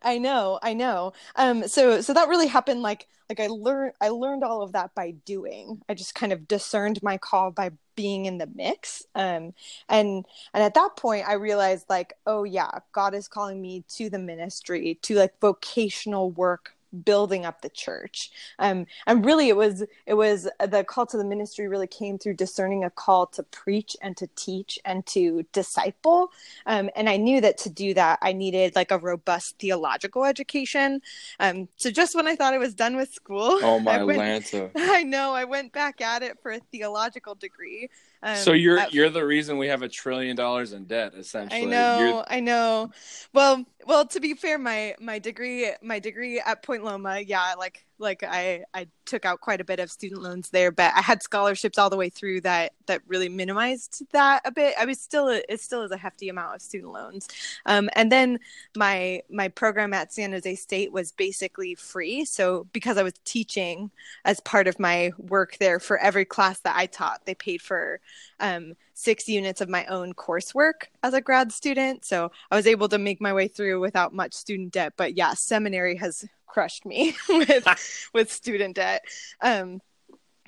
I know, I know. Um, so so that really happened. Like like I learned I learned all of that by doing. I just kind of discerned my call by being in the mix. Um, and and at that point, I realized like, oh yeah, God is calling me to the ministry, to like vocational work building up the church. Um, and really it was it was the call to the ministry really came through discerning a call to preach and to teach and to disciple. Um, and i knew that to do that i needed like a robust theological education. Um, so just when i thought i was done with school oh <laughs> my I went, Lanta. <laughs> i know i went back at it for a theological degree um, so you're you're the reason we have a trillion dollars in debt, essentially. I know, you're... I know. Well, well, to be fair, my my degree my degree at Point Loma, yeah, like like I I took out quite a bit of student loans there, but I had scholarships all the way through that that really minimized that a bit. I was still it still is a hefty amount of student loans, um, and then my my program at San Jose State was basically free. So because I was teaching as part of my work there for every class that I taught, they paid for um, six units of my own coursework as a grad student. So I was able to make my way through without much student debt. But yeah, seminary has crushed me <laughs> with <laughs> with student debt. Um,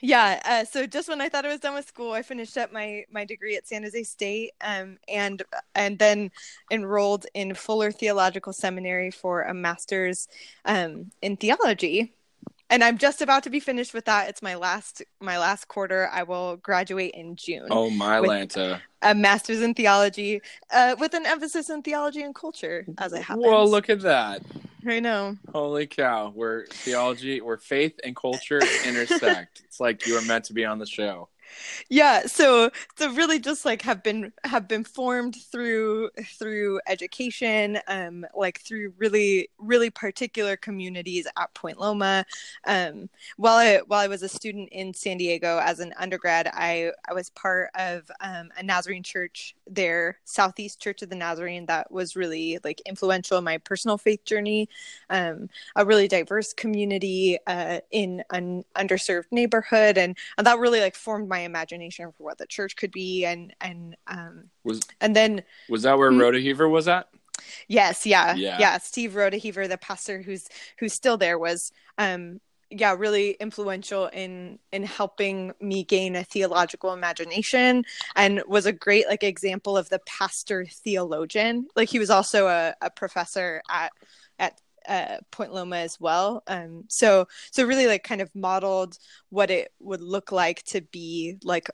yeah, uh, so just when I thought I was done with school, I finished up my my degree at San Jose State, um, and and then enrolled in Fuller Theological Seminary for a master's um, in theology. And I'm just about to be finished with that. It's my last my last quarter. I will graduate in June. Oh my Lanta. A master's in theology, uh, with an emphasis in theology and culture, as it happens. Well, look at that. I know. Holy cow. Where theology, where faith and culture intersect. it's like you are meant to be on the show yeah so so really just like have been have been formed through through education um like through really really particular communities at point loma. Um while i while i was a student in san diego as an undergrad i i was part of um, a nazarene church there southeast church of the nazarene that was really like influential in my personal faith journey. Um a really diverse community uh in an underserved neighborhood and, and that really like formed my imagination for what the church could be and and um was and then was that where Rodeheaver was at? Yes, yeah, yeah, yeah. Steve Rodeheaver, the pastor who's who's still there, was um yeah really influential in in helping me gain a theological imagination and was a great like example of the pastor theologian like he was also a, a professor at Point Loma as well. Um, so so really like kind of modeled what it would look like to be like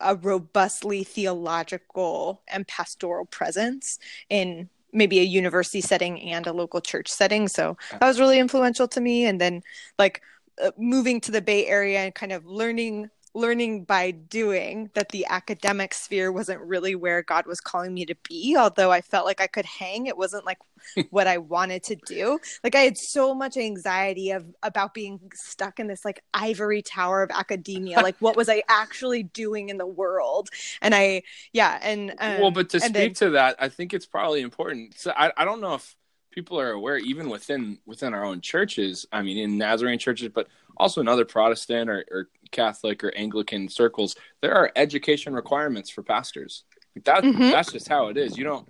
a robustly theological and pastoral presence in maybe a university setting and a local church setting. So that was really influential to me. And then like uh, moving to the Bay Area and kind of learning learning by doing that the academic sphere wasn't really where God was calling me to be. Although I felt like I could hang, it wasn't like <laughs> what I wanted to do. Like I had so much anxiety of about being stuck in this like ivory tower of academia. <laughs> like what was I actually doing in the world? And I, yeah, and um, well, but to speak then, to that, I think it's probably important. So I, I don't know if people are aware, even within within our own churches. I mean, in Nazarene churches, but also in other Protestant or, or Catholic or Anglican circles, there are education requirements for pastors. That mm-hmm. that's just how it is. You don't.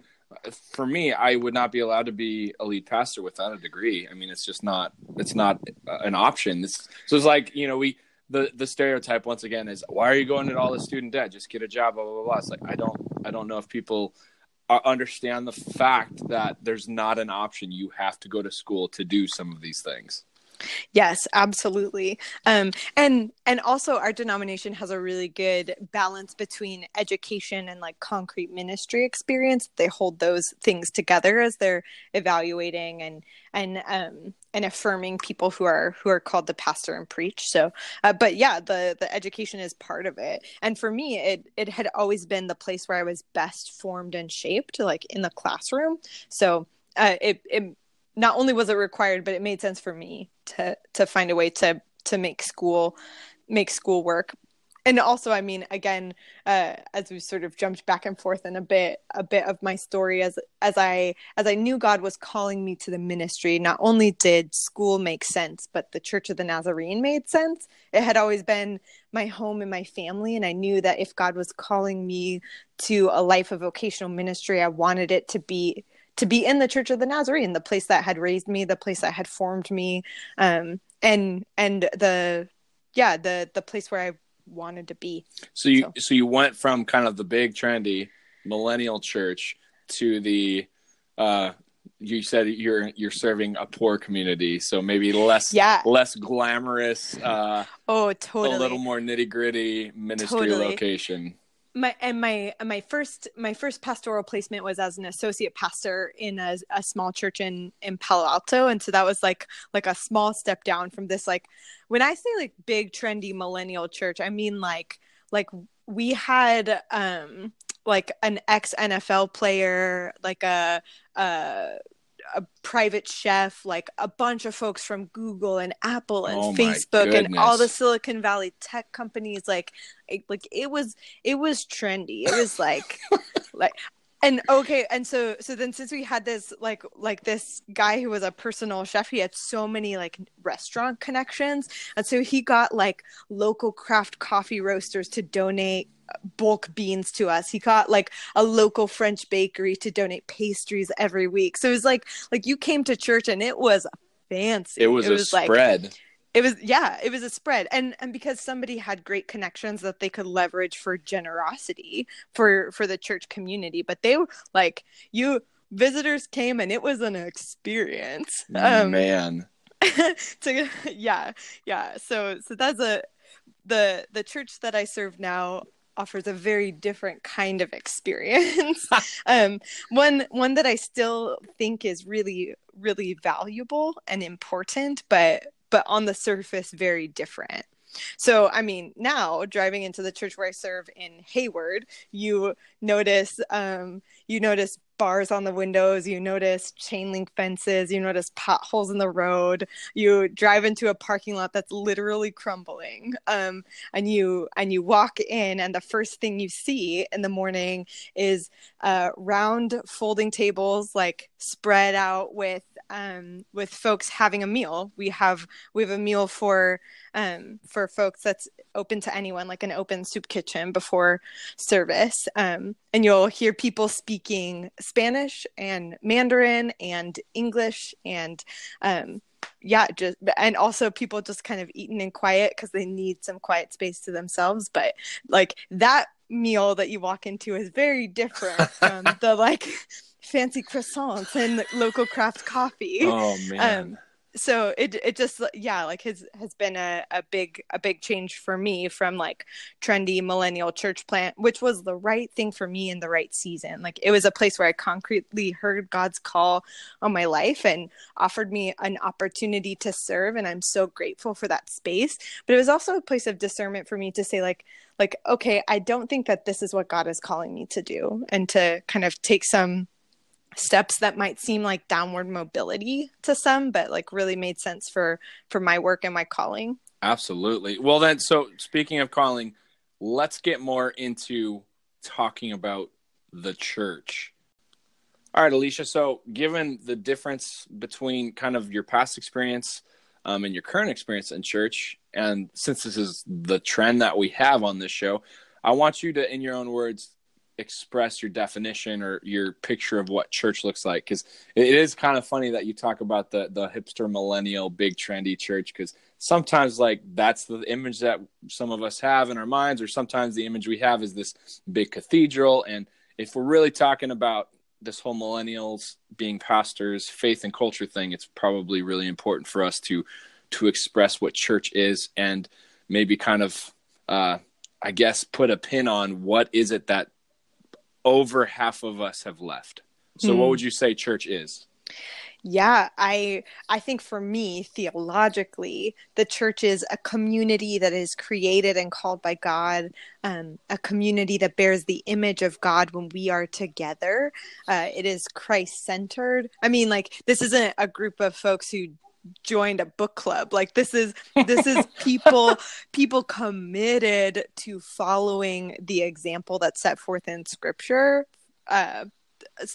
For me, I would not be allowed to be a lead pastor without a degree. I mean, it's just not. It's not an option. It's, so it's like you know we the the stereotype once again is why are you going into all this student debt? Just get a job. Blah blah blah. blah. It's like I don't I don't know if people understand the fact that there's not an option. You have to go to school to do some of these things. Yes, absolutely. Um, and and also our denomination has a really good balance between education and like concrete ministry experience. They hold those things together as they're evaluating and and um, and affirming people who are who are called to pastor and preach. So, uh, but yeah, the the education is part of it. And for me, it it had always been the place where I was best formed and shaped, like in the classroom. So. Uh, it, it not only was it required, but it made sense for me to to find a way to to make school make school work. And also, I mean, again, uh, as we sort of jumped back and forth in a bit, a bit of my story as as I as I knew God was calling me to the ministry. Not only did school make sense, but the Church of the Nazarene made sense. It had always been my home and my family, and I knew that if God was calling me to a life of vocational ministry, I wanted it to be to be in the Church of the Nazarene, the place that had raised me, the place that had formed me, um, and and the yeah the the place where I wanted to be. So you so. so you went from kind of the big trendy millennial church to the uh, you said you're you're serving a poor community, so maybe less yeah. less glamorous. Uh, oh, totally. A little more nitty gritty ministry totally. location my and my my first my first pastoral placement was as an associate pastor in a, a small church in in Palo Alto and so that was like like a small step down from this like when I say like big trendy millennial church I mean like like we had um like an ex NFL player like a uh a private chef, like a bunch of folks from Google and Apple and oh Facebook and all the Silicon Valley tech companies. Like, it, like it was, it was trendy. It was like, <laughs> like, and okay, and so, so then since we had this, like, like this guy who was a personal chef, he had so many like restaurant connections, and so he got like local craft coffee roasters to donate bulk beans to us. He got like a local French bakery to donate pastries every week. So it was like like you came to church and it was fancy. It was it a was spread. Like, it was yeah, it was a spread. And and because somebody had great connections that they could leverage for generosity for for the church community, but they were like you visitors came and it was an experience. Um, Man <laughs> to yeah yeah so so that's a the the church that i serve now offers a very different kind of experience <laughs> <laughs> um one one that i still think is really really valuable and important but but on the surface very different so, I mean, now driving into the church where I serve in Hayward, you notice um, you notice bars on the windows, you notice chain link fences, you notice potholes in the road, you drive into a parking lot that's literally crumbling. Um, and you and you walk in and the first thing you see in the morning is uh, round folding tables like spread out with um, with folks having a meal. We have we have a meal for um, for folks that's open to anyone, like an open soup kitchen before service. Um, and you'll hear people speaking Spanish and Mandarin and English and um, yeah, just and also people just kind of eating in quiet because they need some quiet space to themselves. But like that meal that you walk into is very different <laughs> from the like fancy croissants and local craft coffee. Oh <laughs> man. Um, so it it just yeah like has has been a, a big a big change for me from like trendy millennial church plant which was the right thing for me in the right season like it was a place where i concretely heard god's call on my life and offered me an opportunity to serve and i'm so grateful for that space but it was also a place of discernment for me to say like like okay i don't think that this is what god is calling me to do and to kind of take some steps that might seem like downward mobility to some but like really made sense for for my work and my calling. Absolutely. Well then so speaking of calling let's get more into talking about the church. All right alicia so given the difference between kind of your past experience um, and your current experience in church and since this is the trend that we have on this show i want you to in your own words express your definition or your picture of what church looks like? Because it is kind of funny that you talk about the the hipster millennial big trendy church because sometimes like that's the image that some of us have in our minds or sometimes the image we have is this big cathedral. And if we're really talking about this whole millennials being pastors faith and culture thing it's probably really important for us to to express what church is and maybe kind of uh I guess put a pin on what is it that over half of us have left. So, what hmm. would you say church is? Yeah, I I think for me theologically, the church is a community that is created and called by God, um, a community that bears the image of God when we are together. Uh, it is Christ centered. I mean, like this isn't a group of folks who joined a book club. Like this is <laughs> this is people people committed to following the example that's set forth in scripture uh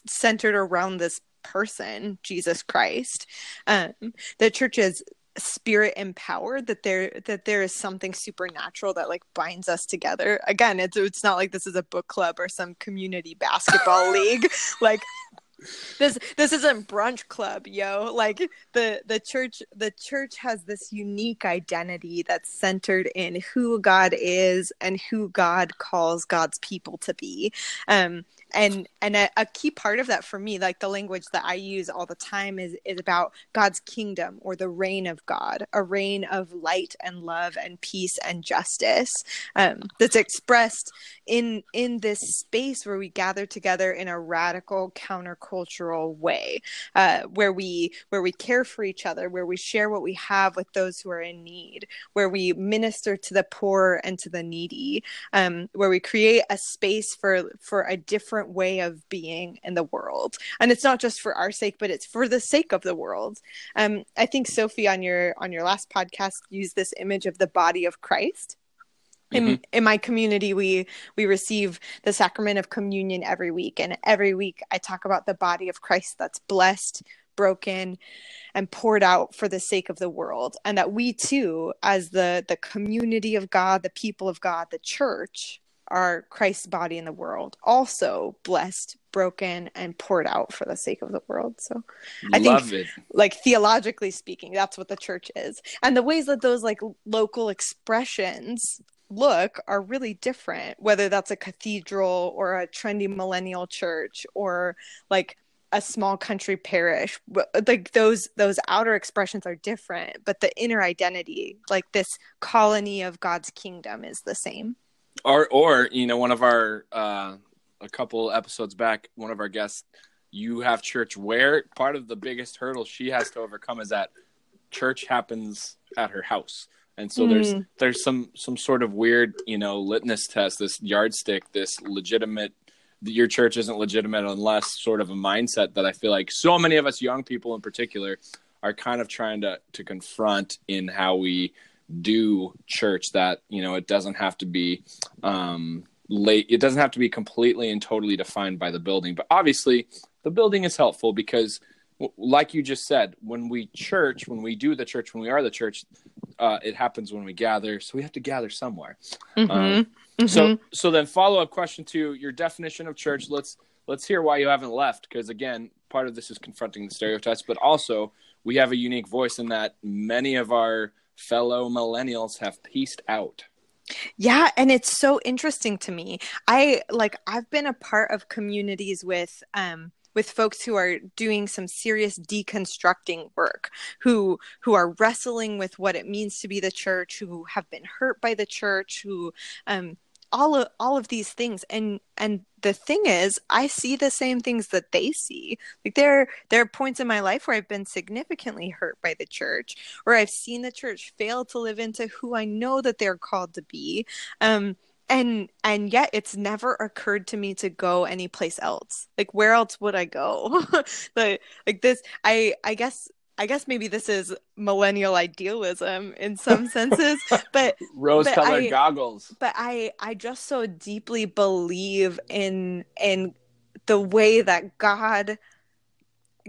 centered around this person jesus christ. Um the church is spirit empowered that there that there is something supernatural that like binds us together. Again it's it's not like this is a book club or some community basketball <laughs> league. Like this this isn't brunch club yo. Like the the church the church has this unique identity that's centered in who god is and who god calls god's people to be. Um and and a, a, key part of that for me like the language that i use all the time is is about god's kingdom or the reign of god a reign of light and love and peace and justice um, that's expressed in in this space where we gather together in a radical countercultural way uh, where we where we care for each other where we share what we have with those who are in need where we minister to the poor and to the needy um, where we create a space for for a different different way of being in the world. And it's not just for our sake but it's for the sake of the world. Um, i think sophie on your on your last podcast used this image of the body of christ. In, mm-hmm. in my community we we receive the sacrament of communion every week. And every week i talk about the body of christ that's blessed broken and poured out for the sake of the world. And that we too as the the community of god the people of god the church are Christ's body in the world, also blessed, broken, and poured out for the sake of the world. So I Love think, it. like theologically speaking, that's what the church is. And the ways that those like local expressions look are really different, whether that's a cathedral or a trendy millennial church or like a small country parish like those those outer expressions are different but the inner identity like this colony of god's kingdom is the same or or you know one of our uh a couple episodes back one of our guests you have church where part of the biggest hurdle she has to overcome is that church happens at her house and so mm. there's there's some some sort of weird you know litmus test this yardstick this legitimate your church isn't legitimate unless sort of a mindset that I feel like so many of us young people in particular are kind of trying to to confront in how we do church that you know it doesn't have to be um late it doesn't have to be completely and totally defined by the building but obviously the building is helpful because like you just said when we church when we do the church when we are the church uh, it happens when we gather so we have to gather somewhere mm-hmm. Um, Mm-hmm. So so then follow up question to your definition of church. Let's let's hear why you haven't left because again, part of this is confronting the stereotypes, but also we have a unique voice in that many of our fellow millennials have pieced out. Yeah, and it's so interesting to me. I like I've been a part of communities with um with folks who are doing some serious deconstructing work who who are wrestling with what it means to be the church who have been hurt by the church who um all of all of these things. And and the thing is i see the same things that they see. Like there there are points in my life where i've been significantly hurt by the church or i've seen the church fail to live into who i know that they're called to be. Um and and yet it's never occurred to me to go anyplace else. Like where else would i go? <laughs> Like like this i i guess I guess maybe this is millennial idealism in some senses, <laughs> but rose-colored goggles. But I, I just so deeply believe in in the way that God,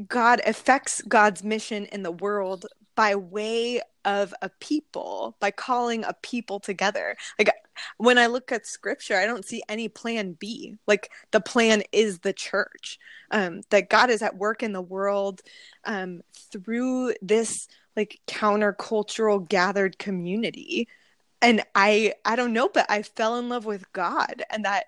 God affects God's mission in the world by way of a people, by calling a people together. Like when I look at scripture, I don't see any plan B. Like the plan is the church. Um, that God is at work in the world um, through this like countercultural gathered community. And I I don't know, but I fell in love with God, and that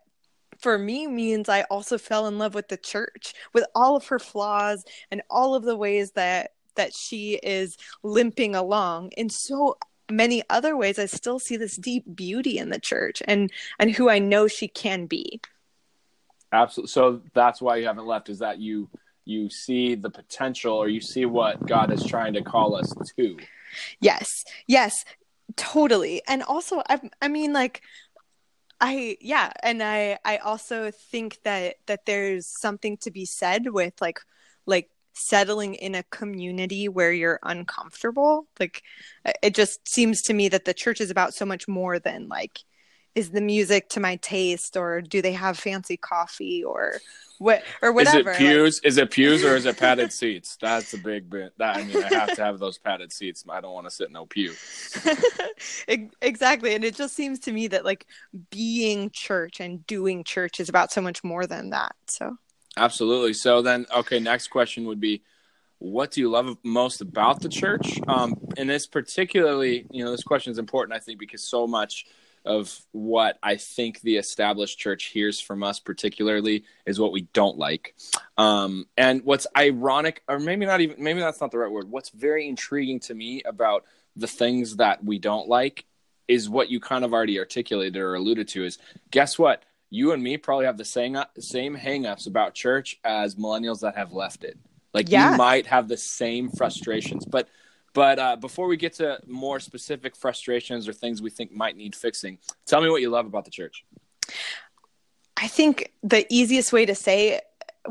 for me means I also fell in love with the church, with all of her flaws and all of the ways that that she is limping along. In so many other ways i still see this deep beauty in the church and and who i know she can be. Absolutely so that's why you haven't left is that you you see the potential or you see what god is trying to call us to? Yes. Yes. Totally. And also i i mean like I yeah, and I I also think that that there's something to be said with like like settling in a community where you're uncomfortable. Like uh, it just seems to me that the church is about so much more than like is the music to my taste or do they have fancy coffee or what or whatever. Is it pews? Like, is it pews or is it <laughs> padded seats? That's a big bit. That I mean, I have to have those padded seats. I don't want to sit in no pew. <laughs> exactly, and it just seems to me that like being church and doing church is about so much more than that. So Absolutely. So then, okay, next question would be, what do you love most about the church? Um, and this particularly, you know, this question is important, I think, because so much of what I think the established church hears from us, particularly, is what we don't like. Um, and what's ironic, or maybe not even, maybe that's not the right word. What's very intriguing to me about the things that we don't like is what you kind of already articulated or alluded to. Is guess what? You and me probably have the same same hangups about church as millennials that have left it. Like yeah. you might have the same frustrations, but but uh, before we get to more specific frustrations or things we think might need fixing, tell me what you love about the church. I think the easiest way to say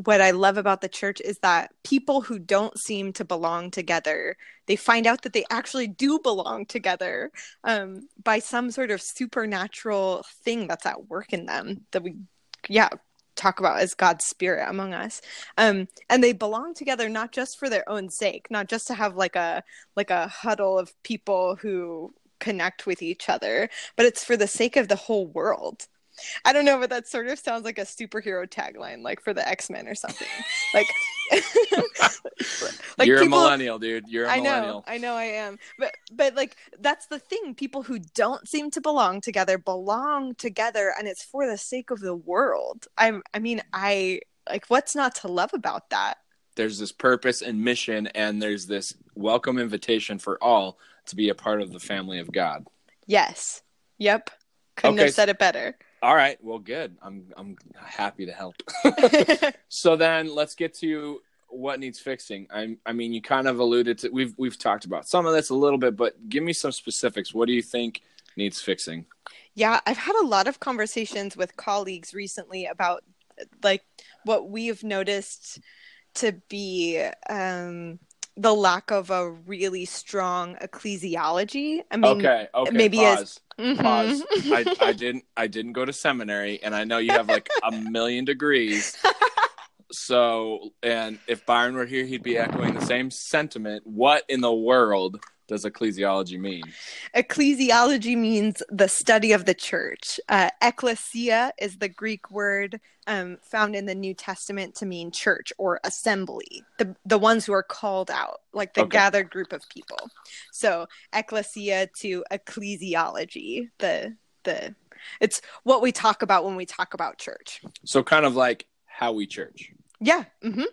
what I love about the church is that people who don't seem to belong together, they find out that they actually do belong together um, by some sort of supernatural thing that's at work in them that we, yeah, talk about as God's spirit among us. Um, and they belong together not just for their own sake, not just to have like a like a huddle of people who connect with each other, but it's for the sake of the whole world. I don't know, but that sort of sounds like a superhero tagline, like for the X Men or something. like, <laughs> like you're people, a millennial, dude. You're a I millennial. I know, I know, I am. But but like that's the thing. People who don't seem to belong together belong together, and it's for the sake of the world. I I mean, I like what's not to love about that. there's this purpose and mission and there's this welcome invitation for all to be a part of the family of god Yes. Yep. Couldn't Okay. have said it better. All right. Well good. I'm i'm happy to help. <laughs> <laughs> So then let's get to what needs fixing. I i mean you kind of alluded to we've we've talked about some of this a little bit but give me some specifics. What do you think needs fixing? Yeah, I've had a lot of conversations with colleagues recently about like what we've noticed to be um, the lack of a really strong ecclesiology. I mean, okay okay maybe pause. as- Mhm. pause. I, I didn't I didn't go to seminary and I know you have like a million degrees. So and if Byron were here he'd be echoing the same sentiment. What in the world does ecclesiology mean? Ecclesiology means the study of the church. Uh, ecclesia is the Greek word um, found in the New Testament to mean church or assembly, the, the ones who are called out, like the Okay. gathered group of people. So ecclesia to ecclesiology, the the it's what we talk about when we talk about church. So kind of like how we church. Yeah. hmm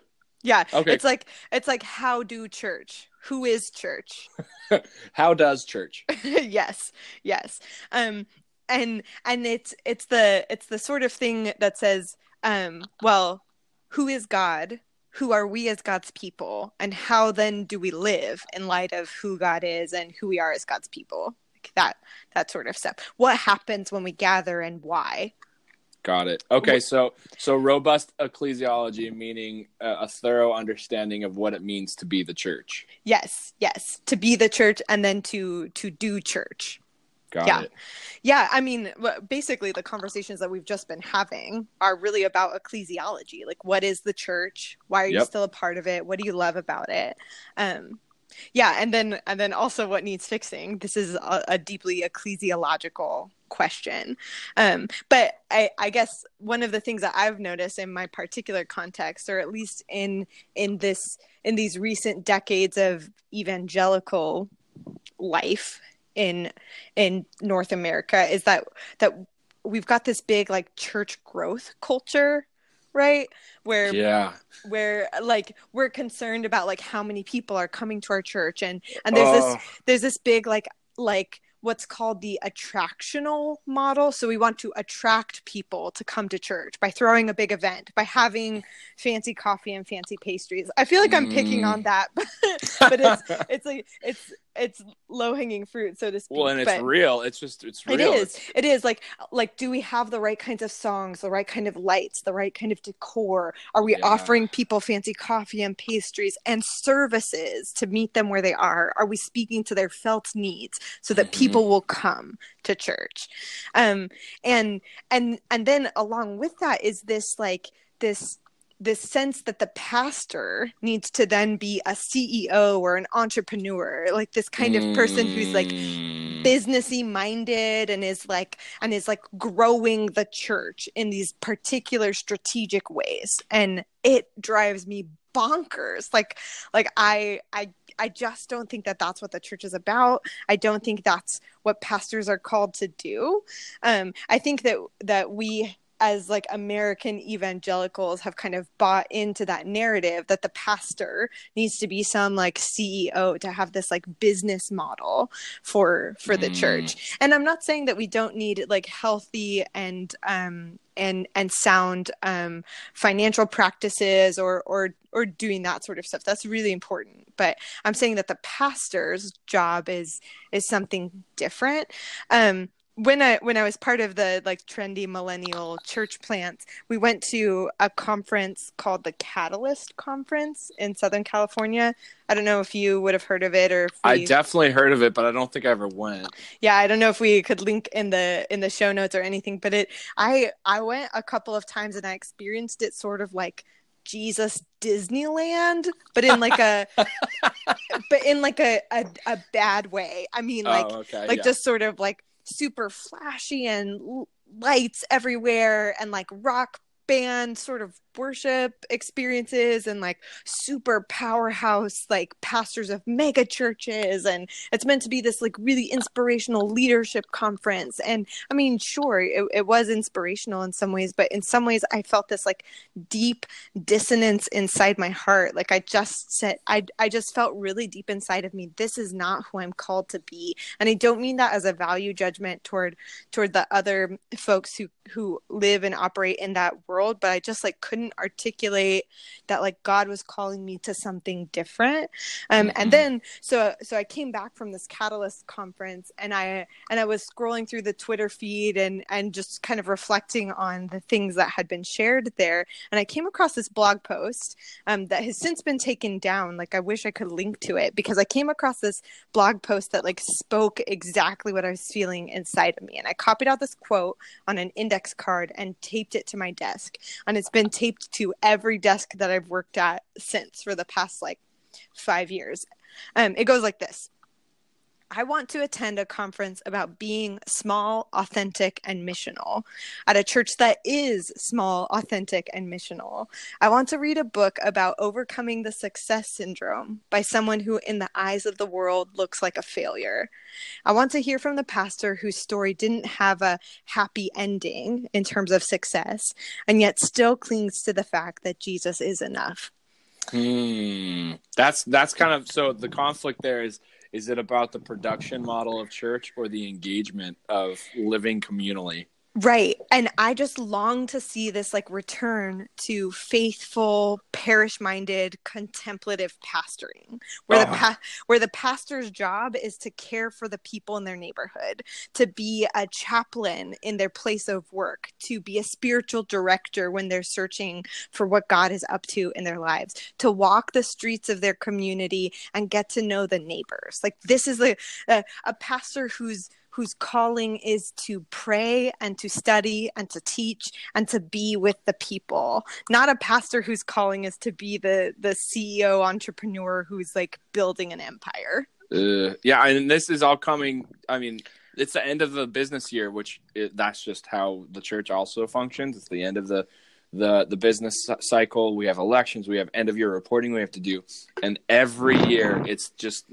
Yeah. Okay. It's like it's like how do church? Who is church? <laughs> How does church? yes yes. Um and and it's it's the it's the sort of thing that says um well who is god? Who are we as god's people? And how then do we live in light of who god is and who we are as god's people? Like that that sort of stuff. What happens when we gather and why Got it. Okay, so so robust ecclesiology meaning a, a thorough understanding of what it means to be the church. yes yes to be the church and then to to do church Got Yeah. it. Yeah, I mean, basically, the conversations that we've just been having are really about ecclesiology. Like, what is the church? Why are you Yep. still a part of it? What do you love about it? Um, yeah, and then and then also what needs fixing. This is a, a deeply ecclesiological question. Um, but I, I guess one of the things that I've noticed in my particular context, or at least in in this in these recent decades of evangelical life in in North America is that that we've got this big like church growth culture, right? Where Yeah. where like we're concerned about like how many people are coming to our church and and there's this Oh, there's this big like like what's called the attractional model so we want to attract people to come to church by throwing a big event by having fancy coffee and fancy pastries i feel like i'm picking Mm. on that <laughs> but, but <laughs> it's it's like it's it's low hanging fruit so to speak well, and it's real. It's just it's real. it is it is like like do we have the right kinds of songs the right kind of lights the right kind of decor are we Yeah. offering people fancy coffee and pastries and services to meet them where they are are we speaking to their felt needs so that Mhm. people will come to church um and and and then along with that is this like this this sense that the pastor needs to then be a CEO or an entrepreneur like this kind of person who's like Mm. businessy minded and is like and is like growing the church in these particular strategic ways. And it drives me bonkers. Like like i i i just don't think that that's what the church is about. I don't think that's what pastors are called to do. Um i think that that we as like American evangelicals have kind of bought into that narrative that the pastor needs to be some like CEO to have this like business model for for the Mm. church. And I'm not saying that we don't need like healthy and um and and sound um financial practices or or or doing that sort of stuff. That's really important. But I'm saying that the pastor's job is is something different. Um when I when I was part of the like trendy millennial church plant, we went to a conference called the Catalyst Conference in Southern California. I don't know if you would have heard of it or if I definitely heard of it, but I don't think I ever went. yeah, I don't know if we could link in the in the show notes or anything, but it I I went a couple of times and I experienced it sort of like Jesus Disneyland, but in like a <laughs> but in like a, a a bad way. I mean oh, like oh, okay. like yeah. just sort of like super flashy and lights everywhere and like rock band sort of worship experiences and like super powerhouse like pastors of mega churches and it's meant to be this like really inspirational leadership conference. And i mean sure it, it was inspirational in some ways but in some ways i felt this like deep dissonance inside my heart. Like i just said i i just felt really deep inside of me this is not who i'm called to be. And i don't mean that as a value judgment toward toward the other folks who who live and operate in that world but i just like couldn't articulate that like god was calling me to something different um mm-hmm. and then so so i came back from this catalyst conference and i and i was scrolling through the twitter feed and and just kind of reflecting on the things that had been shared there and i came across this blog post um that has since been taken down like i wish i could link to it because i came across this blog post that like spoke exactly what i was feeling inside of me and i copied out this quote on an index card and taped it to my desk. And it's been taped to every desk that I've worked at since for the past like five years. Um, it goes like this I want to attend a conference about being small, authentic, and missional at a church that is small, authentic, and missional. I want to read a book about overcoming the success syndrome by someone who, in the eyes of the world, looks like a failure. I want to hear from the pastor whose story didn't have a happy ending in terms of success and yet still clings to the fact that Jesus is enough. Hmm. That's that's kind of so the conflict there is is it about the production model of church or the engagement of living communally? Right. And I just long to see this like return to faithful, parish-minded, contemplative pastoring, where uh-huh. the pa- where the pastor's job is to care for the people in their neighborhood, to be a chaplain in their place of work, to be a spiritual director when they're searching for what God is up to in their lives, to walk the streets of their community and get to know the neighbors. Like this is a, a, a pastor who's whose calling is to pray and to study and to teach and to be with the people. Not a pastor whose calling is to be the the ceo entrepreneur who's like building an empire. Uh, yeah and this is all coming i mean it's the end of the business year which it, that's just how the church also functions. It's the end of the the the business cycle. We have elections. We have end of year reporting we have to do. And every year it's just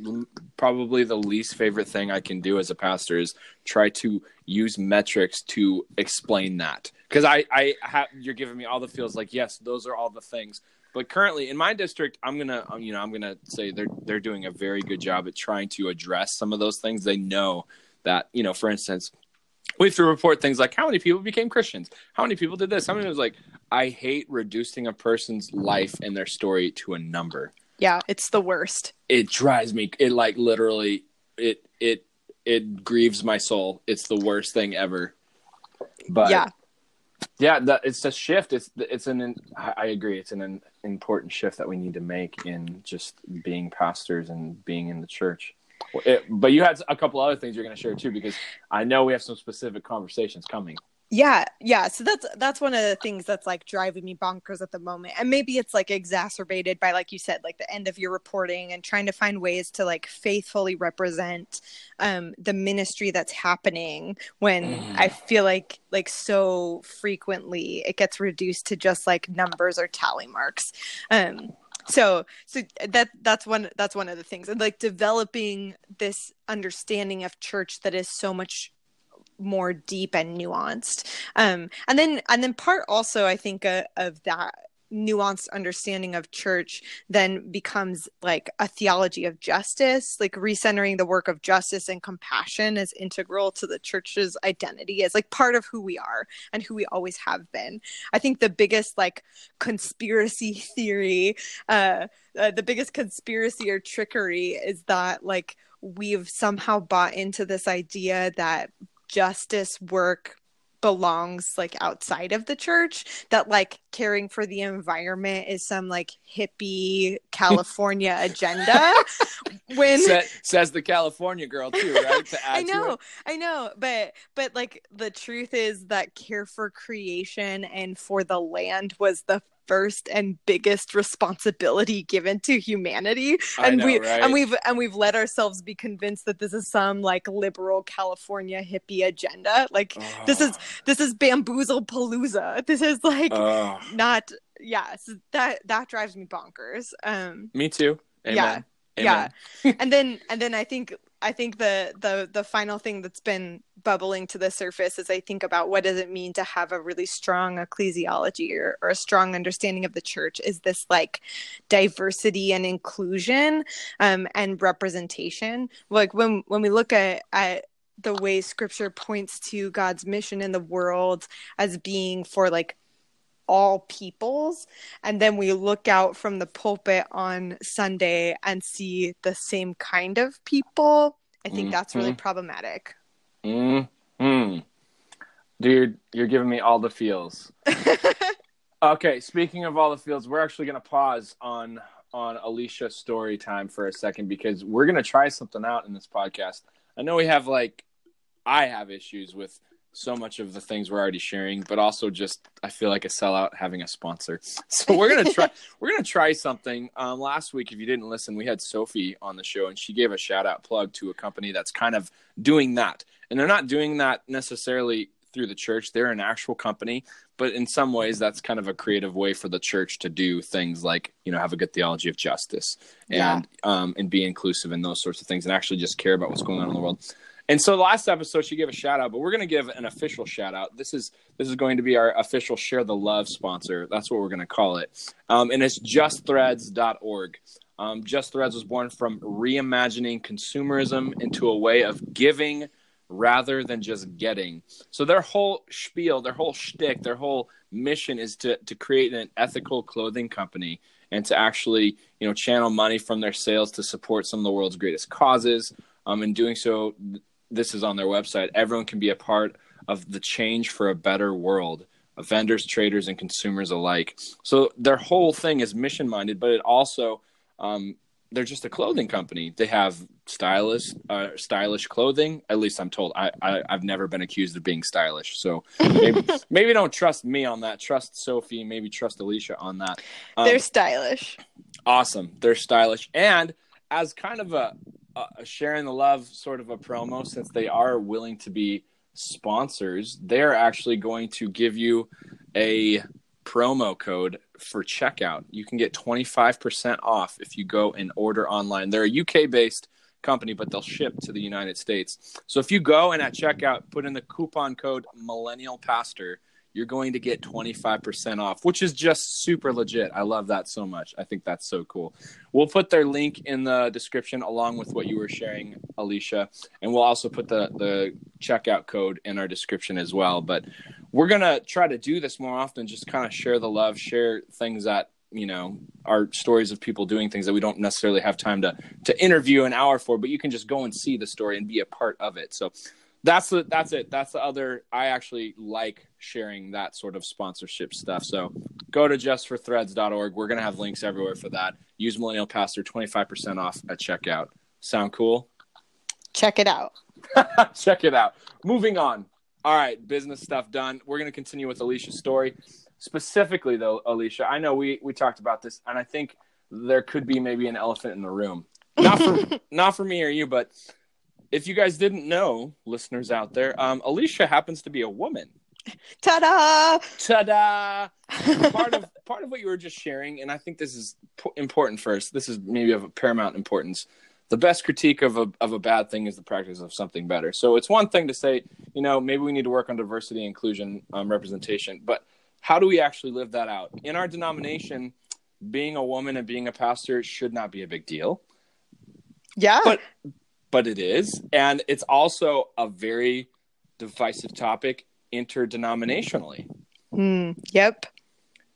probably the least favorite thing i can do as a pastor is try to use metrics to explain that. Because i i have you're giving me all the feels like yes those are all the things. But currently in my district i'm gonna um, you know i'm gonna say they're they're doing a very good job at trying to address some of those things. They know that you know for instance we have to report things like how many people became Christians, how many people did this, how many was like, I hate reducing a person's life and their story to a number. Yeah, it's the worst. It drives me. It like literally, it it it grieves my soul. It's the worst thing ever. But yeah, yeah, that it's a shift. It's it's an. I agree. It's an important shift that we need to make in just being pastors and being in the church. It, but you had a couple other things you're going to share too, because I know we have some specific conversations coming. Yeah, yeah. So that's that's one of the things that's like driving me bonkers at the moment. And maybe it's like exacerbated by like you said like the end of your reporting and trying to find ways to like faithfully represent um the ministry that's happening when mm. I feel like like so frequently it gets reduced to just like numbers or tally marks. Um so so that that's one that's one of the things. And like developing this understanding of church that is so much more deep and nuanced. Um and then and then part also i think uh, of that nuanced understanding of church then becomes like a theology of justice. Like recentering the work of justice and compassion is integral to the church's identity as like part of who we are and who we always have been. I think the biggest like conspiracy <laughs> theory uh, uh the biggest conspiracy or trickery is that like we've somehow bought into this idea that justice work belongs like outside of the church that like caring for the environment is some like hippie california <laughs> agenda <laughs> when Sa- says the california girl too right? <laughs> I know i know but but like the truth is that care for creation and for the land was the first and biggest responsibility given to humanity and know, we right? and we've and we've let ourselves be convinced that this is some like liberal california hippie agenda like oh. this is this is bamboozle palooza this is like oh. not yeah, so that that drives me bonkers. Um, Me too. Amen. Yeah. Amen. yeah and then and then i think i think the the the final thing that's been bubbling to the surface is i think about what does it mean to have a really strong ecclesiology or, or a strong understanding of the church is this like diversity and inclusion um, and representation. Like when when we look at at the way scripture points to god's mission in the world as being for like all peoples and then we look out from the pulpit on sunday and see the same kind of people i think that's really problematic hmm Dude, you're giving me all the feels. <laughs> Okay, speaking of all the feels, we're actually going to pause on on Alicia story time for a second because we're going to try something out in this podcast. I know we have like I have issues with so much of the things we're already sharing, but also just I feel like a sellout having a sponsor. <laughs> So we're gonna try <laughs> we're gonna try something. Um, last week, if you didn't listen, we had Sophie on the show, and she gave a shout out plug to a company that's kind of doing that, and they're not doing that necessarily through the church. They're an actual company, but in some ways, that's kind of a creative way for the church to do things like you know have a good theology of justice and um, and be inclusive and those sorts of things, and actually just care about what's going on in the world. And so the last episode she gave a shout out, but we're going to give an official shout out. This is this is going to be our official share the love sponsor. That's what we're going to call it. Um, and it's justthreads.org. Um, Just Threads was born from reimagining consumerism into a way of giving rather than just getting. So their whole spiel, their whole shtick, their whole mission is to to create an ethical clothing company and to actually you know channel money from their sales to support some of the world's greatest causes. Um, in doing so, this is on their website. Everyone can be a part of the change for a better world. of Vendors, traders, and consumers alike. So their whole thing is mission minded, but it also um, they're just a clothing company. They have stylish, uh, stylish clothing. At least I'm told. I, I I've never been accused of being stylish, so maybe, <laughs> maybe don't trust me on that. Trust Sophie. Maybe trust Alicia on that. Um, they're stylish awesome. They're stylish, and as kind of a, a sharing the love sort of a promo, since they are willing to be sponsors, they're actually going to give you a promo code for checkout. You can get 25% off if you go and order online. They're a UK based company, but they'll ship to the United States. So if you go and at checkout put in the coupon code Millennial Pastor, you're going to get 25% off, which is just super legit. I love that so much. I think that's so cool. We'll put their link in the description along with what you were sharing, Alicia, and we'll also put the the checkout code in our description as well. But we're going to try to do this more often, just kind of share the love, share things that you know are stories of people doing things that we don't necessarily have time to to interview an hour for but you can just go and see the story and be a part of it so that's the that's it. That's the other i actually like sharing that sort of sponsorship stuff. So go to justforthreads.org we're going to have links everywhere for that. Use millennial pastor 25% off at checkout. Sound cool? Check it out. <laughs> Check it out. Moving on. All right business stuff done. We're going to continue with alicia's story. Specifically though alicia i know we we talked about this and i think there could be maybe an elephant in the room. Not for <laughs> not for me or you but if you guys didn't know listeners out there um, alicia happens to be a woman. <laughs> Ta-da! Ta-da! <laughs> Part of part of what you were just sharing and i think this is p- important first this is maybe of paramount importance the best critique of a, of a bad thing is the practice of something better. So it's one thing to say you know maybe we need to work on diversity inclusion um, representation but how do we actually live that out? In our denomination being a woman and being a pastor should not be a big deal. Yeah. But but it is. And it's also a very divisive topic interdenominationally. Mm, yep.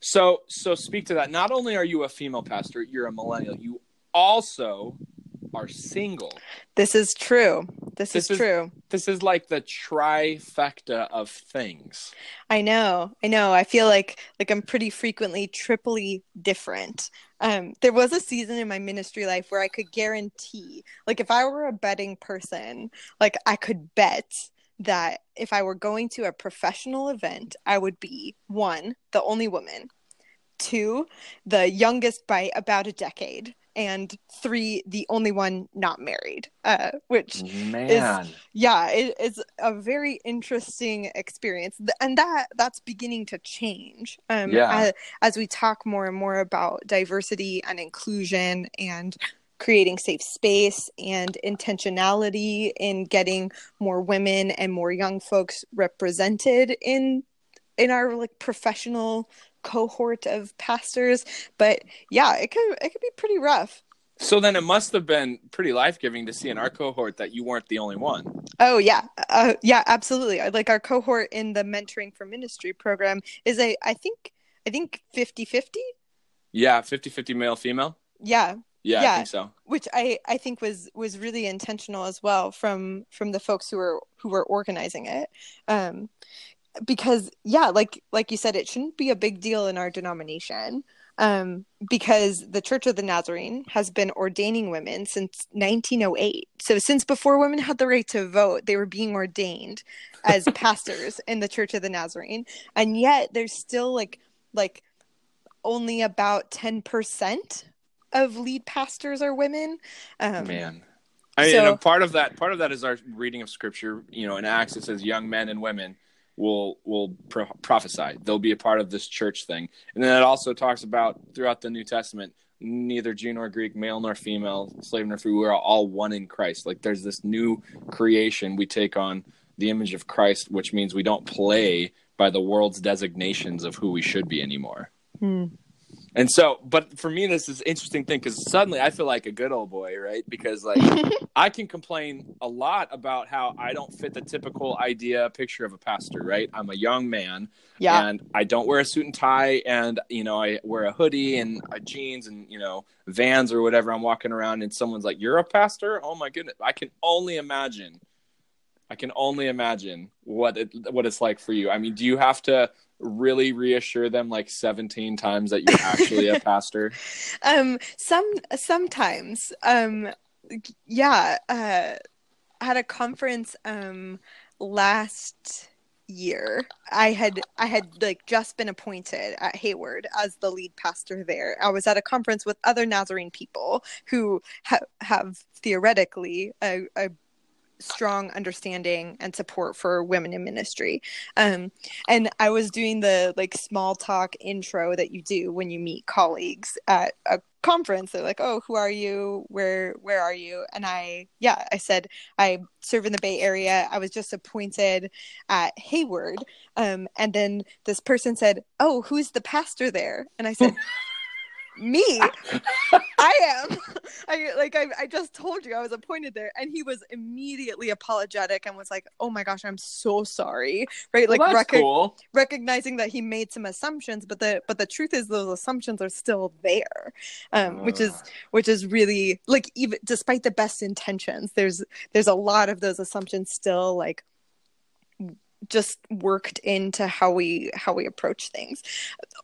So so speak to that. Not only are you a female pastor you're a millennial. You also are single. This is true. This, This is, is- true. this is like the trifecta of things. I know, I know. I feel like like I'm pretty frequently triply different. Um, there was a season in my ministry life where I could guarantee, like if I were a betting person, like I could bet that if I were going to a professional event, I would be one, the only woman, two, the youngest by about a decade, and three the only one not married uh, which Man. is yeah it is a very interesting experience and that that's beginning to change um Yeah. as, as we talk more and more about diversity and inclusion and creating safe space and intentionality in getting more women and more young folks represented in in our like professional cohort of pastors but yeah it could it could be pretty rough So then it must have been pretty life giving to see in our cohort that you weren't the only one. oh yeah uh, yeah absolutely like our cohort in the mentoring for ministry program is a i think i think 50 50 Yeah, 50 50 male female. yeah Yeah, I Yeah. think so. which i i think was was really intentional as well from from the folks who were who were organizing it um because yeah like like you said it shouldn't be a big deal in our denomination um because the church of the nazarene has been ordaining women since 1908 so since before women had the right to vote they were being ordained as <laughs> pastors in the church of the nazarene and yet there's still like like only about 10% of lead pastors are women um Man. I mean, so- and a part of that part of that is our reading of scripture. You know, in Acts it says young men and women will will pro- prophesy. They'll be a part of this church thing. And then it also talks about throughout the New Testament, neither Jew nor Greek, male nor female, slave nor free, we're all one in Christ. Like there's this new creation we take on the image of Christ, which means we don't play by the world's designations of who we should be anymore. Hmm. And so, but for me, this is an interesting thing because suddenly I feel like a good old boy, right? Because like <laughs> I can complain a lot about how I don't fit the typical idea picture of a pastor, right? I'm a young man yeah and I don't wear a suit and tie and, you know, I wear a hoodie and uh, jeans and, you know, vans or whatever. I'm walking around and someone's like, You're a pastor? Oh my goodness. I can only imagine. I can only imagine what it, what it's like for you. I mean, do you have to really reassure them like 17 times that you're actually a <laughs> pastor? um some sometimes um yeah uh at a conference um last year i had i had like just been appointed at hayward as the lead pastor there i was at a conference with other nazarene people who ha- have theoretically a, a strong understanding and support for women in ministry. Um and i was doing the like small talk intro that you do when you meet colleagues at a conference. They're like oh who are you? Where where are you? And i yeah i said i serve in the bay area. I was just appointed at hayward um and then this person said oh who's the pastor there? And i said <laughs> me. <laughs> I am. <laughs> I like I, I just told you i was appointed there and he was immediately apologetic and was like oh my gosh i'm so sorry right? Like well, recog- cool. recognizing that he made some assumptions but the but the truth is those assumptions are still there um which is which is really like even despite the best intentions there's there's a lot of those assumptions still like just worked into how we how we approach things.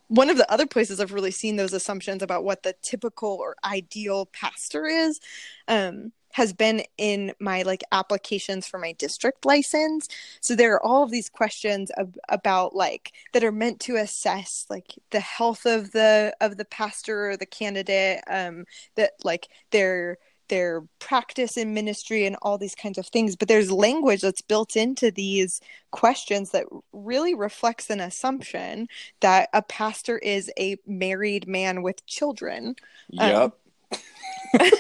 One of the other places i've really seen those assumptions about what the typical or ideal pastor is um has been in my like applications for my district license. So there are all of these questions ab- about like that are meant to assess like the health of the of the pastor or the candidate um that like their their practice in ministry and all these kinds of things but there's language that's built into these questions that really reflects an assumption that a pastor is a married man with children Yep. <laughs>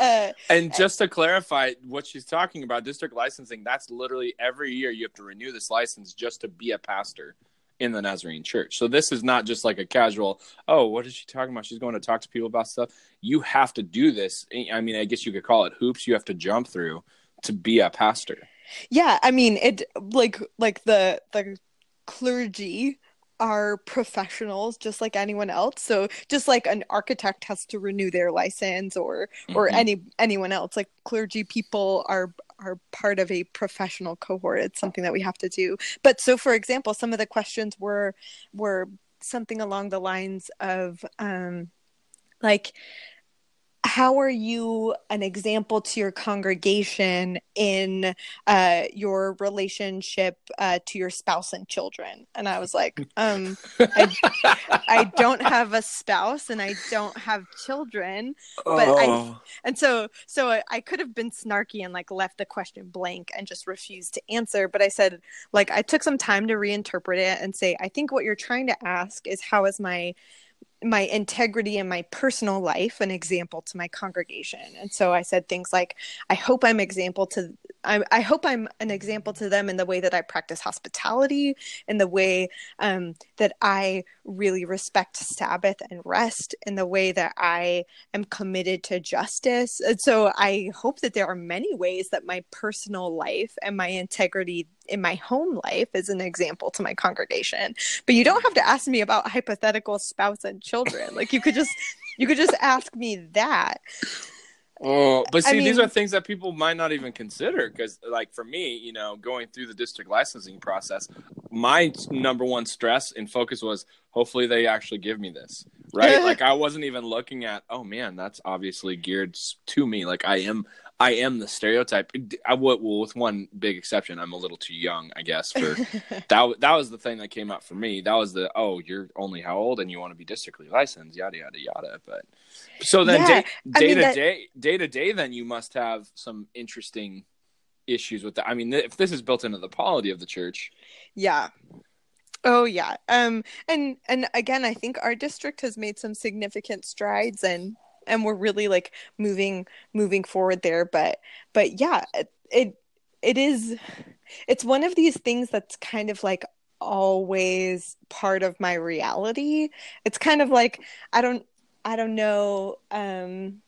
uh, And just to clarify what she's talking about, district licensing, that's literally every year you have to renew this license just to be a pastor in the Nazarene church. So this is not just like a casual, oh, what is she talking about? She's going to talk to people about stuff. You have to do this. I mean, I guess you could call it hoops you have to jump through to be a pastor. yeah i mean it like like the the clergy are professionals just like anyone else so just like an architect has to renew their license or or Mhm. any anyone else like clergy people are are part of a professional cohort. It's something that we have to do. But so for example some of the questions were were something along the lines of um like how are you an example to your congregation in uh, your relationship uh, to your spouse and children and i was like um, I, I, don't have a spouse and i don't have children but oh. i and so so I, I could have been snarky and like left the question blank and just refused to answer but i said like i took some time to reinterpret it and say i think what you're trying to ask is how is my my integrity in my personal life an example to my congregation. And so i said things like i hope i'm example to I, I hope i'm an example to them in the way that i practice hospitality in the way um, that i really respect sabbath and rest in the way that i am committed to justice and so i hope that there are many ways that my personal life and my integrity in my home life is an example to my congregation. But you don't have to ask me about hypothetical spouse and children. Like you could just you could just ask me that. Oh, but see, I mean, these are things that people might not even consider because, like, for me, you know, going through the district licensing process, my number one stress and focus was hopefully they actually give me this, right? <laughs> like, I wasn't even looking at, oh man, that's obviously geared to me. Like, I am, I am the stereotype. I would, well, with one big exception, I'm a little too young, I guess. For <laughs> that, that was the thing that came up for me. That was the oh, you're only how old and you want to be districtly licensed, yada yada yada. But so then yeah, day, day to that... day, day to day, then you must have some interesting issues with that. I mean, if this is built into the polity of the church, yeah. Oh yeah. Um and and again I think our district has made some significant strides and and we're really like moving moving forward there but but yeah it, it it is it's one of these things that's kind of like always part of my reality it's kind of like i don't i don't know um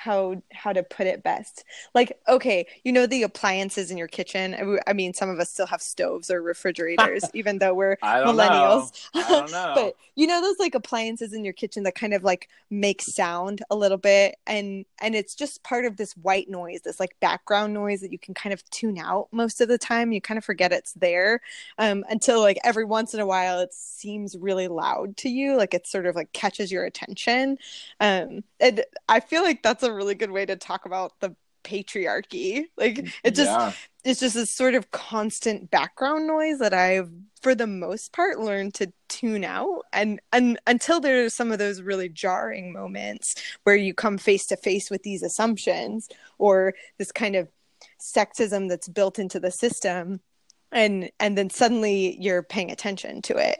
how how to put it best. Like okay you know the appliances in your kitchen? I mean some of us still have stoves or refrigerators <laughs> even though we're millennials. <laughs> but you know those like appliances in your kitchen that kind of like make sound a little bit? And and it's just part of this white noise this like background noise that you can kind of tune out most of the time. You kind of forget it's there um, until like every once in a while it seems really loud to you like it sort of like catches your attention. Um, and i feel like that's a a really good way to talk about the patriarchy. Like it just yeah. it's just this sort of constant background noise that I've for the most part learned to tune out and and until there's some of those really jarring moments where you come face to face with these assumptions or this kind of sexism that's built into the system and and then suddenly you're paying attention to it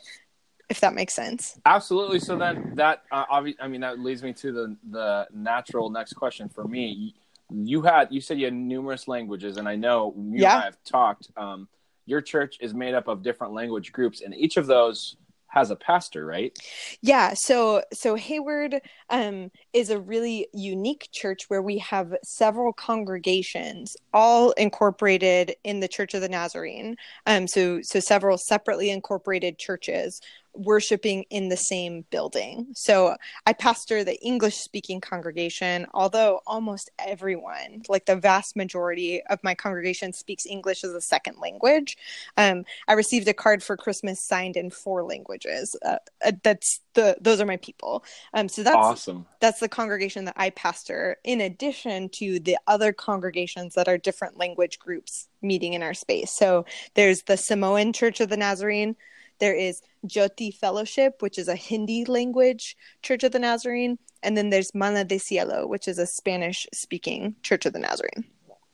if that makes sense. Absolutely. So then that uh, obvi- I mean that leads me to the the natural next question for me. You had you said you had numerous languages, and I know you yeah. and I have talked. Um, your church is made up of different language groups, and each of those has a pastor, right? Yeah. So so Hayward um, is a really unique church where we have several congregations, all incorporated in the Church of the Nazarene. Um, so so several separately incorporated churches worshiping in the same building. So I pastor the English speaking congregation, although almost everyone, like the vast majority of my congregation, speaks English as a second language. Um, I received a card for Christmas signed in four languages. Uh, uh, that's the those are my people. Um, so that's awesome. That's the congregation that I pastor. In addition to the other congregations that are different language groups meeting in our space. So there's the Samoan Church of the Nazarene there is Jyoti Fellowship, which is a Hindi language Church of the Nazarene, and then there's Mana de Cielo, which is a Spanish speaking Church of the Nazarene.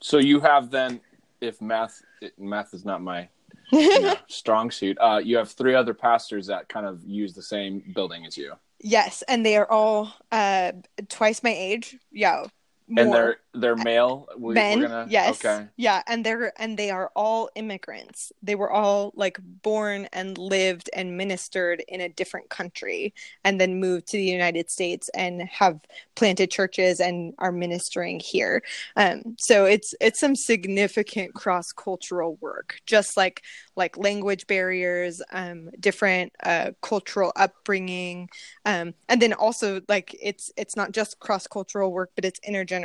So you have then, if math math is not my <laughs> you know, strong suit, uh, you have three other pastors that kind of use the same building as you. Yes, and they are all uh, twice my age. Yeah, more. And they're they're male we, men. Gonna, yes. Okay. Yeah, and they're and they are all immigrants. They were all like born and lived and ministered in a different country, and then moved to the United States and have planted churches and are ministering here. Um, so it's it's some significant cross cultural work, just like like language barriers, um, different uh, cultural upbringing, um, and then also like it's it's not just cross cultural work, but it's intergenerational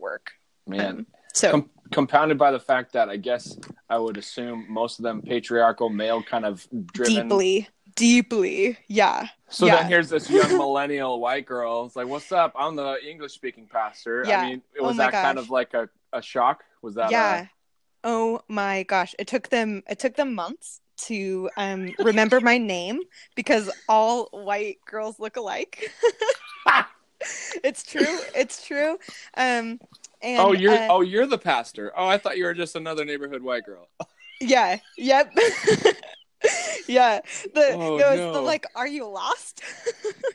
work Man, um, so Com- compounded by the fact that I guess I would assume most of them patriarchal, male kind of driven. Deeply, deeply. Yeah. So yeah. then here's this young <laughs> millennial white girl. It's like, "What's up? I'm the English speaking pastor." Yeah. I mean, Oh was my that kind of like a, a shock? Was that uh, yeah. Oh my gosh. It took them it took them months to um remember my name because all white girls look alike. <laughs> <laughs> <laughs> it's true. It's true. Um and oh, you're uh, oh you're the pastor. Oh, I thought you were just another neighborhood white girl. yeah. Yep. <laughs> <laughs> yeah. The, Oh, there was no. the like, are you lost? <laughs>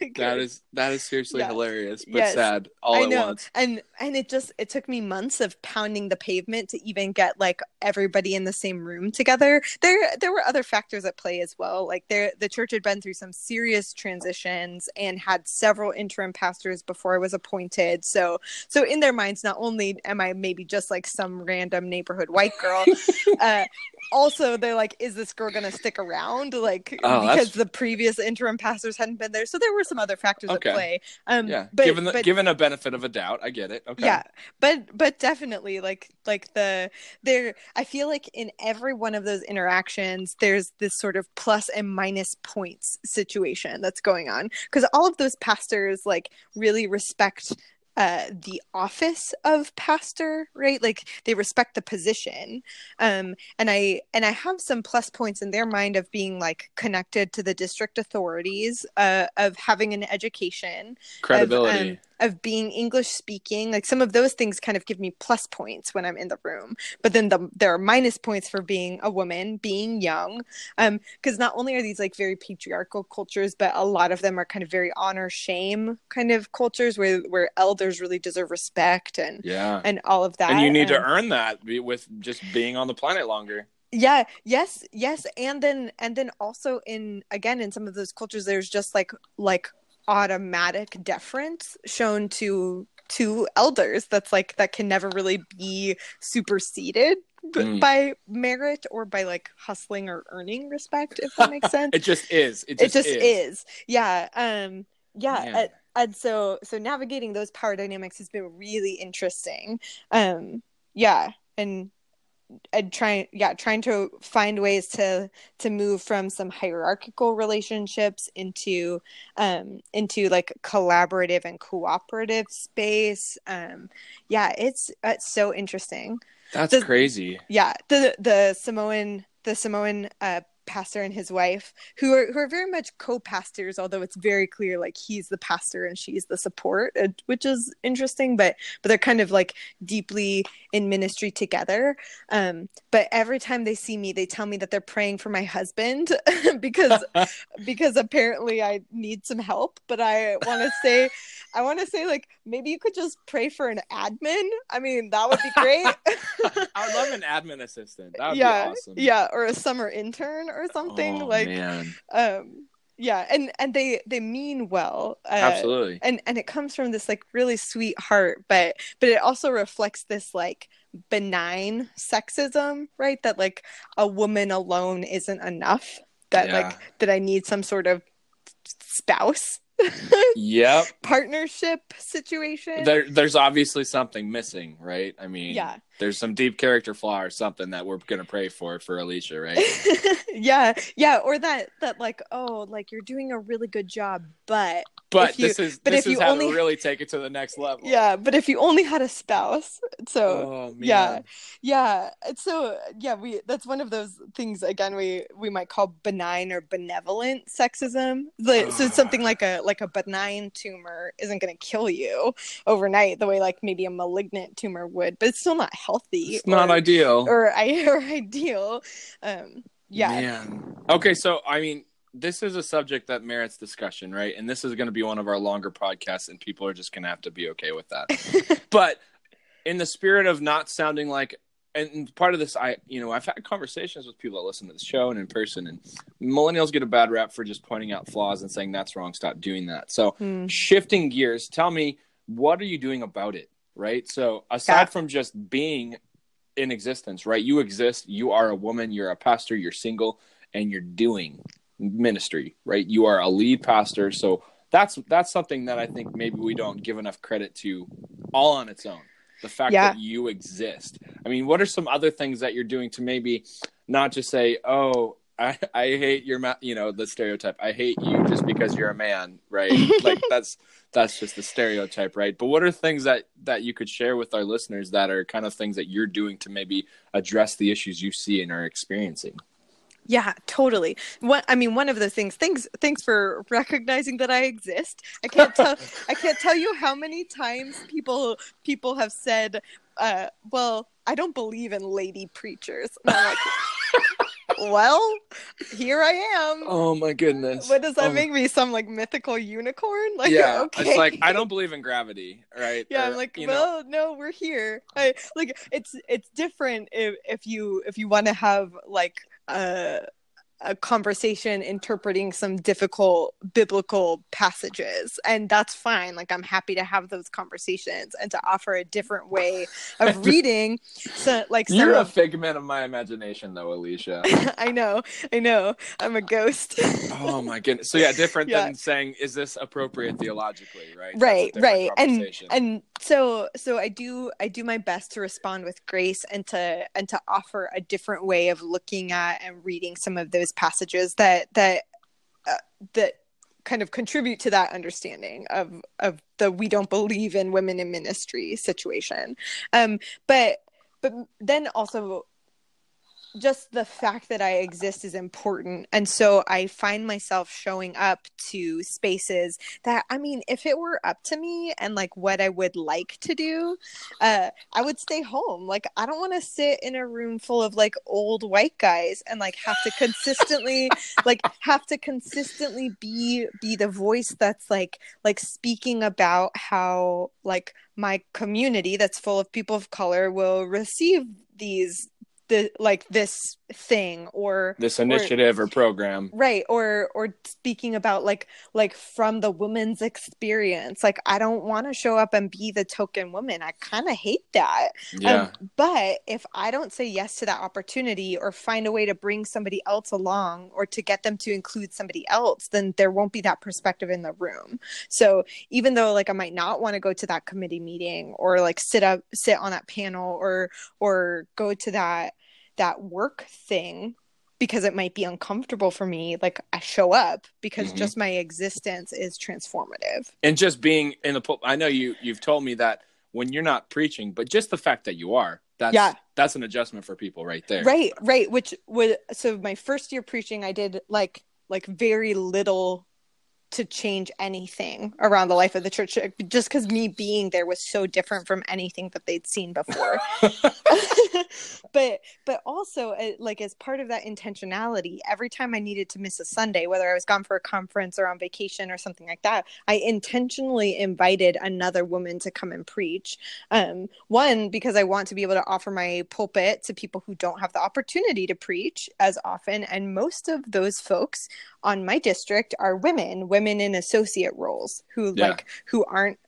Like, That is that is seriously Yeah. hilarious, but Yes. sad all I at know. once. And and it just it took me months of pounding the pavement to even get like everybody in the same room together. There there were other factors at play as well. Like there the church had been through some serious transitions and had several interim pastors before I was appointed. So so in their minds not only am I maybe just like some random neighborhood white girl, <laughs> uh also they're like is this girl going to stick around like Oh, because that's- the previous interim pastors hadn't been there. So there were some other factors Okay. at play. Um Yeah, but, given the but given a benefit of a doubt, I get it. Okay. yeah but but definitely like like the there i feel like in every one of those interactions there's this sort of plus and minus points situation that's going on because all of those pastors like really respect uh the office of pastor right like they respect the position um and i and i have some plus points in their mind of being like connected to the district authorities uh of having an education Credibility. of, um, of being English speaking. Like some of those things kind of give me plus points when I'm in the room. But then the, there are minus points for being a woman, being young. Um, because not only are these like very patriarchal cultures, but a lot of them are kind of very honor shame kind of cultures where where elders really deserve respect and yeah. and all of that. And you need to Um, earn that with just being on the planet longer. yeah yes yes and then and then also in again in some of those cultures there's just like like automatic deference shown to to elders that's like that can never really be superseded Mm. by merit or by like hustling or earning respect if that makes <laughs> sense It just is. It it just, just is. is. yeah um yeah. And, so so navigating those power dynamics has been really interesting. Um yeah and and trying yeah trying to find ways to to move from some hierarchical relationships into um into like collaborative and cooperative space. Um yeah it's it's so interesting. That's Does- crazy. yeah the the samoan the samoan uh pastor and his wife who are who are very much co-pastors although it's very clear like he's the pastor and she's the support uh, which is interesting but but they're kind of like deeply in ministry together um but every time they see me they tell me that they're praying for my husband <laughs> because <laughs> because apparently I need some help but I want to say I want to say like maybe you could just pray for an admin I mean that would be great <laughs> I would love an admin assistant. That would yeah be awesome. yeah or a summer intern or something Oh, like man. um yeah and and they they mean well uh, Absolutely. and and it comes from this like really sweet heart but but it also reflects this like benign sexism right that like a woman alone isn't enough that Yeah. like that i need some sort of spouse Yep. <laughs> partnership situation There, there's obviously something missing, right? I mean, yeah there's some deep character flaw or something that we're gonna pray for for Alicia, right? <laughs> yeah yeah or that that like oh like you're doing a really good job but But you- this is but this if is you how only- to really take it to the next level. yeah but if you only had a spouse so Oh yeah yeah so yeah we that's one of those things again we we might call benign or benevolent sexism Like, so it's something ah. like a like a benign tumor isn't going to kill you overnight the way like maybe a malignant tumor would but it's still not healthy It's not or, ideal. or, I- <laughs> or ideal um yeah Man. Okay, so I mean, this is a subject that merits discussion, right? And this is going to be one of our longer podcasts, and people are just going to have to be okay with that. <laughs> but in the spirit of not sounding like, and part of this, I, you know, I've had conversations with people that listen to the show and in person, and millennials get a bad rap for just pointing out flaws and saying that's wrong. Stop doing that. So, Hmm. shifting gears, tell me what are you doing about it, right? So, aside Yeah. from just being in existence, right? You exist. You are a woman. You're a pastor. You're single, and you're doing ministry, right? You are a lead pastor. So that's that's something that I think maybe we don't give enough credit to, all on its own. The fact Yeah. that you exist. I mean, what are some other things that you're doing to maybe not just say, "Oh, I, I hate your ma- you know the stereotype i hate you just because you're a man right <laughs> like that's that's just the stereotype right but what are things that that you could share with our listeners that are kind of things that you're doing to maybe address the issues you see and are experiencing yeah, totally. What I mean, one of the things. Thanks, thanks for recognizing that I exist. I can't tell. <laughs> I can't tell you how many times people people have said, uh, "Well, I don't believe in lady preachers." And I'm like, well, here I am. Oh my goodness! What does that um, make me? Some like mythical unicorn? <laughs> Like, yeah, okay. it's like I don't believe in gravity, right? yeah Or, i'm like you know, well no we're here I, like it's it's different if, if you if you want to have like a a conversation interpreting some difficult biblical passages and that's fine like i'm happy to have those conversations and to offer a different way of <laughs> reading so like you're a of, figment of my imagination, though, Alicia. <laughs> i know i know i'm a ghost oh my goodness! So yeah, different <laughs> Yeah. than saying, "Is this appropriate theologically?" Right? Right right and and so so i do i do my best to respond with grace and to and to offer a different way of looking at and reading some of those passages that that uh, that kind of contribute to that understanding of of the we don't believe in women in ministry situation. Um but but then also just the fact that I exist is important. And so I find myself showing up to spaces that, I mean, if it were up to me and like what I would like to do, uh, I would stay home. Like, I don't want to sit in a room full of like old white guys and like have to consistently, <laughs> like, have to consistently be, be the voice that's like, like speaking about how like my community that's full of people of color will receive these the like this thing or this initiative or, program, right or or speaking about like like from the woman's experience. Like i don't want to show up and be the token woman. I kind of hate that. Yeah, um, but if i don't say yes to that opportunity or find a way to bring somebody else along or to get them to include somebody else then there won't be that perspective in the room. So even though like i might not want to go to that committee meeting or like sit up sit on that panel or or go to that that work thing because it might be uncomfortable for me like i show up because Mhm. just my existence is transformative and just being in the pul- I know you you've told me that when you're not preaching, but just the fact that you are, that's Yeah. that's an adjustment for people right there. right right which would so my first year preaching i did like like very little to change anything around the life of the church just because me being there was so different from anything that they'd seen before. <laughs> <laughs> But but also uh, like as part of that intentionality every time i needed to miss a sunday whether i was gone for a conference or on vacation or something like that i intentionally invited another woman to come and preach. Um, one because i want to be able to offer my pulpit to people who don't have the opportunity to preach as often and most of those folks on my district are women. Women in associate roles who Yeah. like who aren't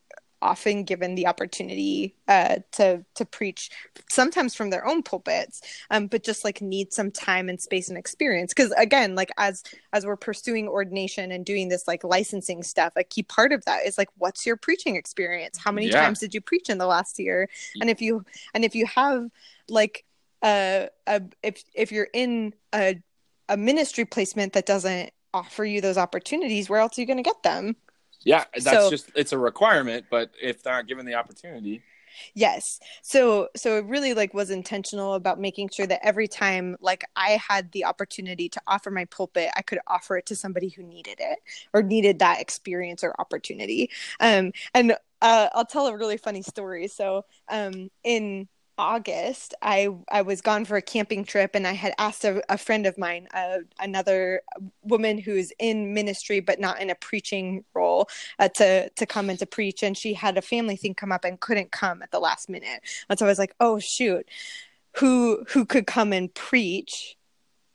often given the opportunity uh, to to preach sometimes from their own pulpits um, but just like need some time and space and experience because again like as as we're pursuing ordination and doing this like licensing stuff a key part of that is like what's your preaching experience how many Yeah. times did you preach in the last year and if you and if you have like uh, a if if you're in a a ministry placement that doesn't offer you those opportunities where else are you going to get them Yeah, that's So- just it's a requirement, but if they're not given the opportunity, Yes. So so it really like was intentional about making sure that every time like I had the opportunity to offer my pulpit, I could offer it to somebody who needed it or needed that experience or opportunity. Um and uh, I'll tell a really funny story. So um in August, I I was gone for a camping trip, and I had asked a, a friend of mine, uh, another woman who's in ministry but not in a preaching role, uh, to to come and to preach and she had a family thing come up and couldn't come at the last minute. And so i was like oh shoot. Who who could come and preach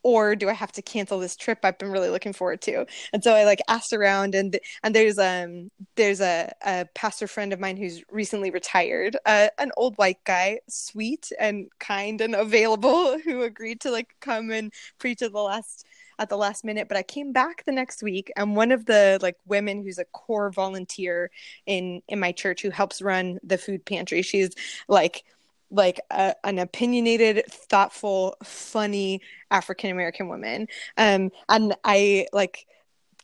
or do i have to cancel this trip i've been really looking forward to? And so i like asked around and and there's um there's a, a pastor friend of mine who's recently retired uh, an old white guy sweet and kind and available <laughs> who agreed to like come and preach at the last at the last minute. But i came back the next week and one of the like women who's a core volunteer in in my church who helps run the food pantry she's like like a, an opinionated, thoughtful, funny African American woman. Um, and I like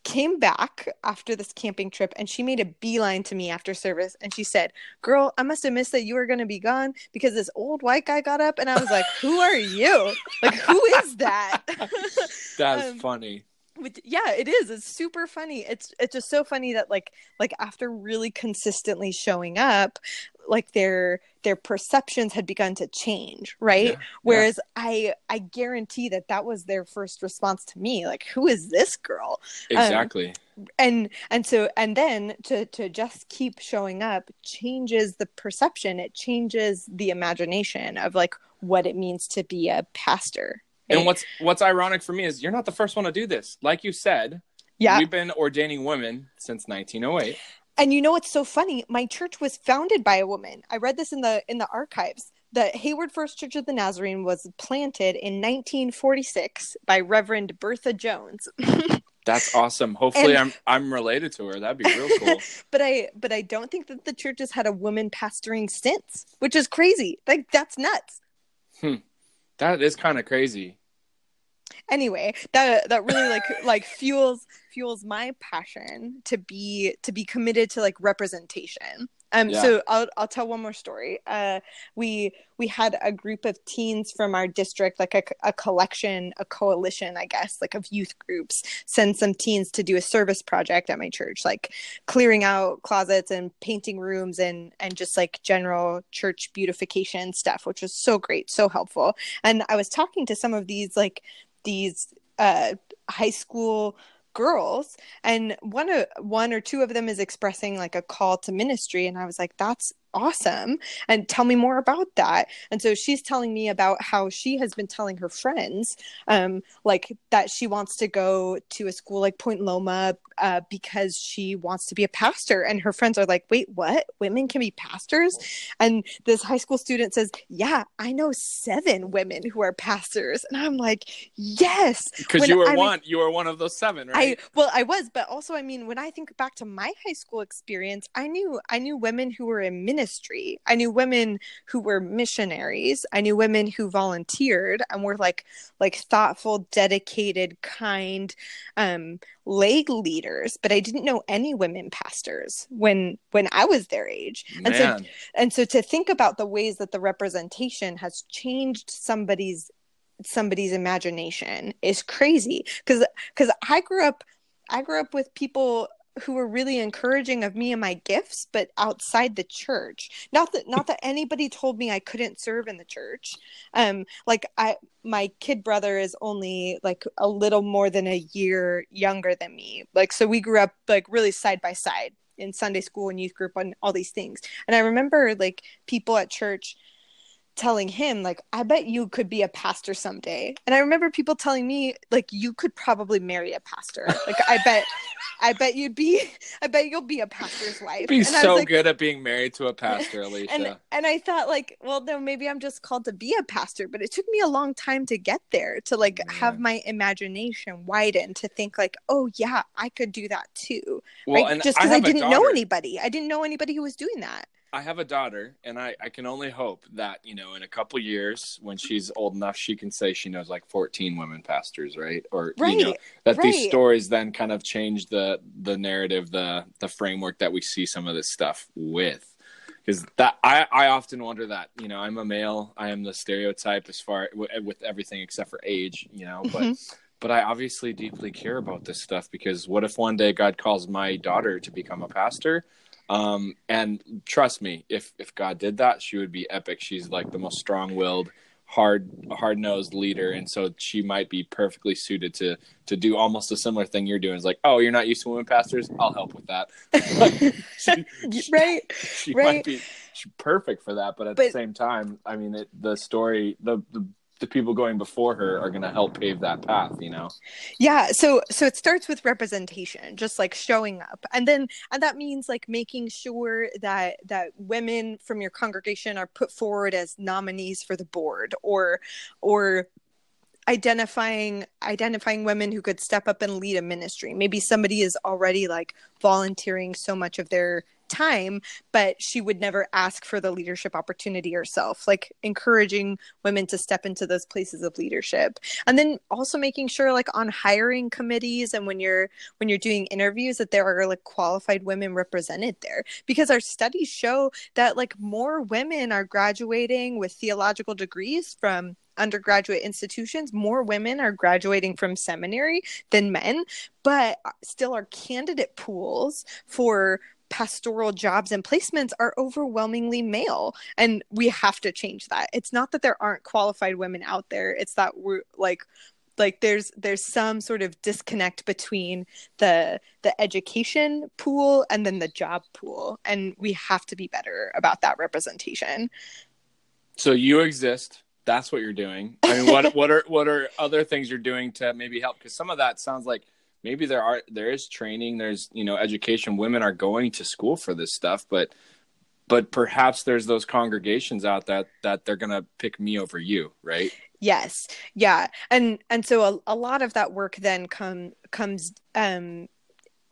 came back after this camping trip and she made a beeline to me after service and she said, Girl, I must have missed that you were going to be gone because this old white guy got up. And I was like, Who are you? Like, who is that? <laughs> That's <laughs> um, funny. But yeah, it is. It's super funny. It's it's just so funny that like like after really consistently showing up, like their their perceptions had begun to change right yeah, whereas yeah. i i guarantee that that was their first response to me like who is this girl um, exactly um, and and so and then to to just keep showing up changes the perception it changes the imagination of like what it means to be a pastor and what's what's ironic for me is you're not the first one to do this like you said yeah we've been ordaining women since 1908 and you know what's so funny? My church was founded by a woman. I read this in the in the archives. The Hayward First Church of the Nazarene was planted in 1946 by Reverend Bertha Jones. <laughs> That's awesome. Hopefully, and, I'm I'm related to her. That'd be real cool. <laughs> but I but I don't think that the church has had a woman pastoring since, which is crazy. Like that's nuts. Hmm. That is kind of crazy. Anyway that that really like <laughs> like fuels fuels my passion to be to be committed to like representation um yeah. so i'll i'll tell one more story uh we we had a group of teens from our district like a, a collection a coalition i guess like of youth groups send some teens to do a service project at my church like clearing out closets and painting rooms and and just like general church beautification stuff which was so great so helpful and i was talking to some of these like these uh, high school girls and one one or two of them is expressing like a call to ministry and i was like that's awesome and tell me more about that. And so she's telling me about how she has been telling her friends um like that she wants to go to a school like point loma uh, because she wants to be a pastor. And her friends are like wait what? Women can be pastors? And this high school student says yeah i know seven women who are pastors. And i'm like yes because you were I one you were one of those seven right? I, well i was but also i mean when i think back to my high school experience i knew i knew women who were in ministry ministry. I knew women who were missionaries. I knew women who volunteered and were like like thoughtful, dedicated, kind um lay leaders, but I didn't know any women pastors when when I was their age. Man. And so and so to think about the ways that the representation has changed somebody's somebody's imagination is crazy because because I grew up I grew up with people who were really encouraging of me and my gifts but outside the church. Not that not that anybody told me i couldn't serve in the church. Um like i my kid brother is only like a little more than a year younger than me. Like so we grew up like really side by side in sunday school and youth group and all these things. And i remember like people at church telling him like i bet you could be a pastor someday. And i remember people telling me like you could probably marry a pastor. Like i bet i bet you'd be i bet you'll be a pastor's wife. Be and so like, good at being married to a pastor <laughs> alicia. and, and i thought like well no maybe i'm just called to be a pastor but it took me a long time to get there to like yeah. have my imagination widen to think like oh yeah i could do that too. Well, right? just because I, I didn't know anybody i didn't know anybody who was doing that I have a daughter, and I, I can only hope that you know in a couple years when she's old enough, she can say she knows like fourteen women pastors, right? Or right, you know that right. these stories then kind of change the the narrative, the the framework that we see some of this stuff with. Because that I I often wonder that you know I'm a male, I am the stereotype as far with everything except for age, you know, but. Mm-hmm but I obviously deeply care about this stuff because what if one day God calls my daughter to become a pastor? Um, and trust me, if if God did that, she would be epic. She's like the most strong-willed, hard hard nosed leader, and so she might be perfectly suited to to do almost a similar thing you're doing. It's like, oh, you're not used to women pastors? I'll help with that. <laughs> she, right, she right. might be perfect for that, but at but, the same time, I mean, it, the story, the the the people going before her are going to help pave that path you know? Yeah so so it starts with representation just like showing up. And then and that means like making sure that that women from your congregation are put forward as nominees for the board or or identifying identifying women who could step up and lead a ministry. Maybe somebody is already like volunteering so much of their time, but she would never ask for the leadership opportunity herself, like encouraging women to step into those places of leadership. And then also making sure like on hiring committees and when you're when you're doing interviews that there are like qualified women represented there because our studies show that like more women are graduating with theological degrees from undergraduate institutions, more women are graduating from seminary than men, but still our candidate pools for pastoral jobs and placements are overwhelmingly male and we have to change that. It's not that there aren't qualified women out there it's that we're like like there's there's some sort of disconnect between the the education pool and then the job pool and we have to be better about that representation. So you exist that's what you're doing. I mean what <laughs> what are what are other things you're doing to maybe help? Because some of that sounds like maybe there are there is training there's you know education women are going to school for this stuff but but perhaps there's those congregations out that that they're going to pick me over you right? Yes. Yeah. And and so a, a lot of that work then come comes um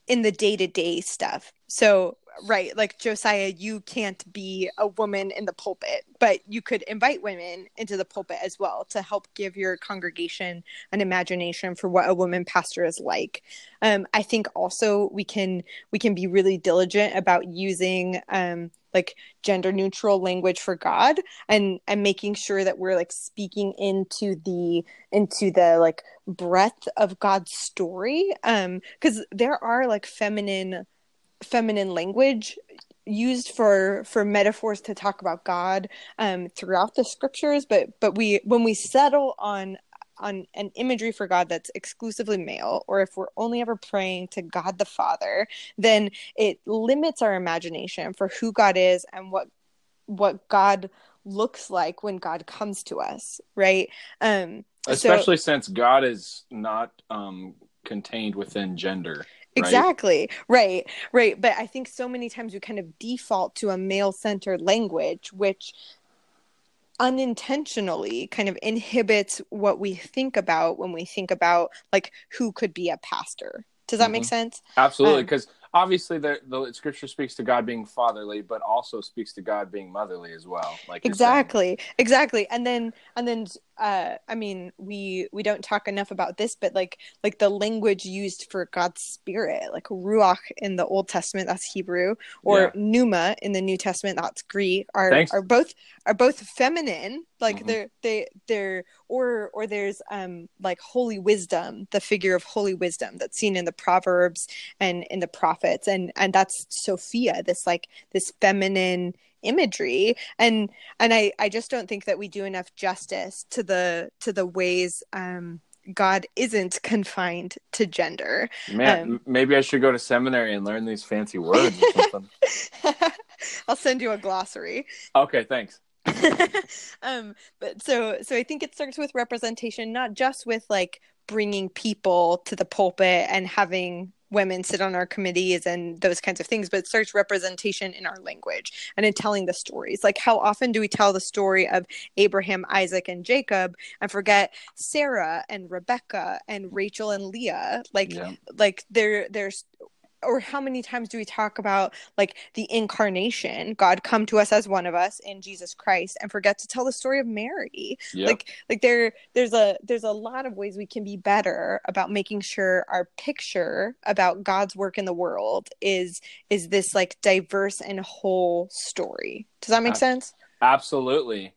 in the day-to-day stuff. So right like josiah you can't be a woman in the pulpit but you could invite women into the pulpit as well to help give your congregation an imagination for what a woman pastor is like. Um, i think also we can we can be really diligent about using um, like gender neutral language for god and and making sure that we're like speaking into the into the like breadth of god's story. Um because there are like feminine feminine language used for for metaphors to talk about God um, throughout the scriptures, but but we when we settle on on an imagery for God that's exclusively male, or if we're only ever praying to God the Father, then it limits our imagination for who God is and what what God looks like when God comes to us, right? Um, Especially so, since God is not um, contained within gender. Right? Exactly. Right. Right. But I think so many times we kind of default to a male centered language, which unintentionally kind of inhibits what we think about when we think about like who could be a pastor. Does that mm-hmm. make sense? Absolutely. Because um, obviously the, the scripture speaks to God being fatherly, but also speaks to God being motherly as well. Like exactly, exactly. And then and then uh, I mean, we we don't talk enough about this, but like like the language used for God's spirit, like ruach in the Old Testament, that's Hebrew, or yeah. pneuma in the New Testament, that's Greek, are Thanks. are both are both feminine. Like mm-hmm. they're they they're or or there's um like holy wisdom, the figure of holy wisdom that's seen in the Proverbs and in the prophets, and and that's Sophia, this like this feminine imagery and and i i just don't think that we do enough justice to the to the ways um God isn't confined to gender. Man, um, maybe I should go to seminary and learn these fancy words or <laughs> something. I'll send you a glossary. Okay, thanks. <laughs> um, but so so I think it starts with representation, not just with like bringing people to the pulpit and having women sit on our committees and those kinds of things, but it starts representation in our language and in telling the stories. Like, how often do we tell the story of Abraham, Isaac, and Jacob and forget Sarah and Rebecca and Rachel and Leah? Like, yeah. like there, there's or how many times do we talk about like the incarnation god come to us as one of us in jesus christ and forget to tell the story of mary? Yep. like like there there's a there's a lot of ways we can be better about making sure our picture about god's work in the world is is this like diverse and whole story. Does that make sense? absolutely.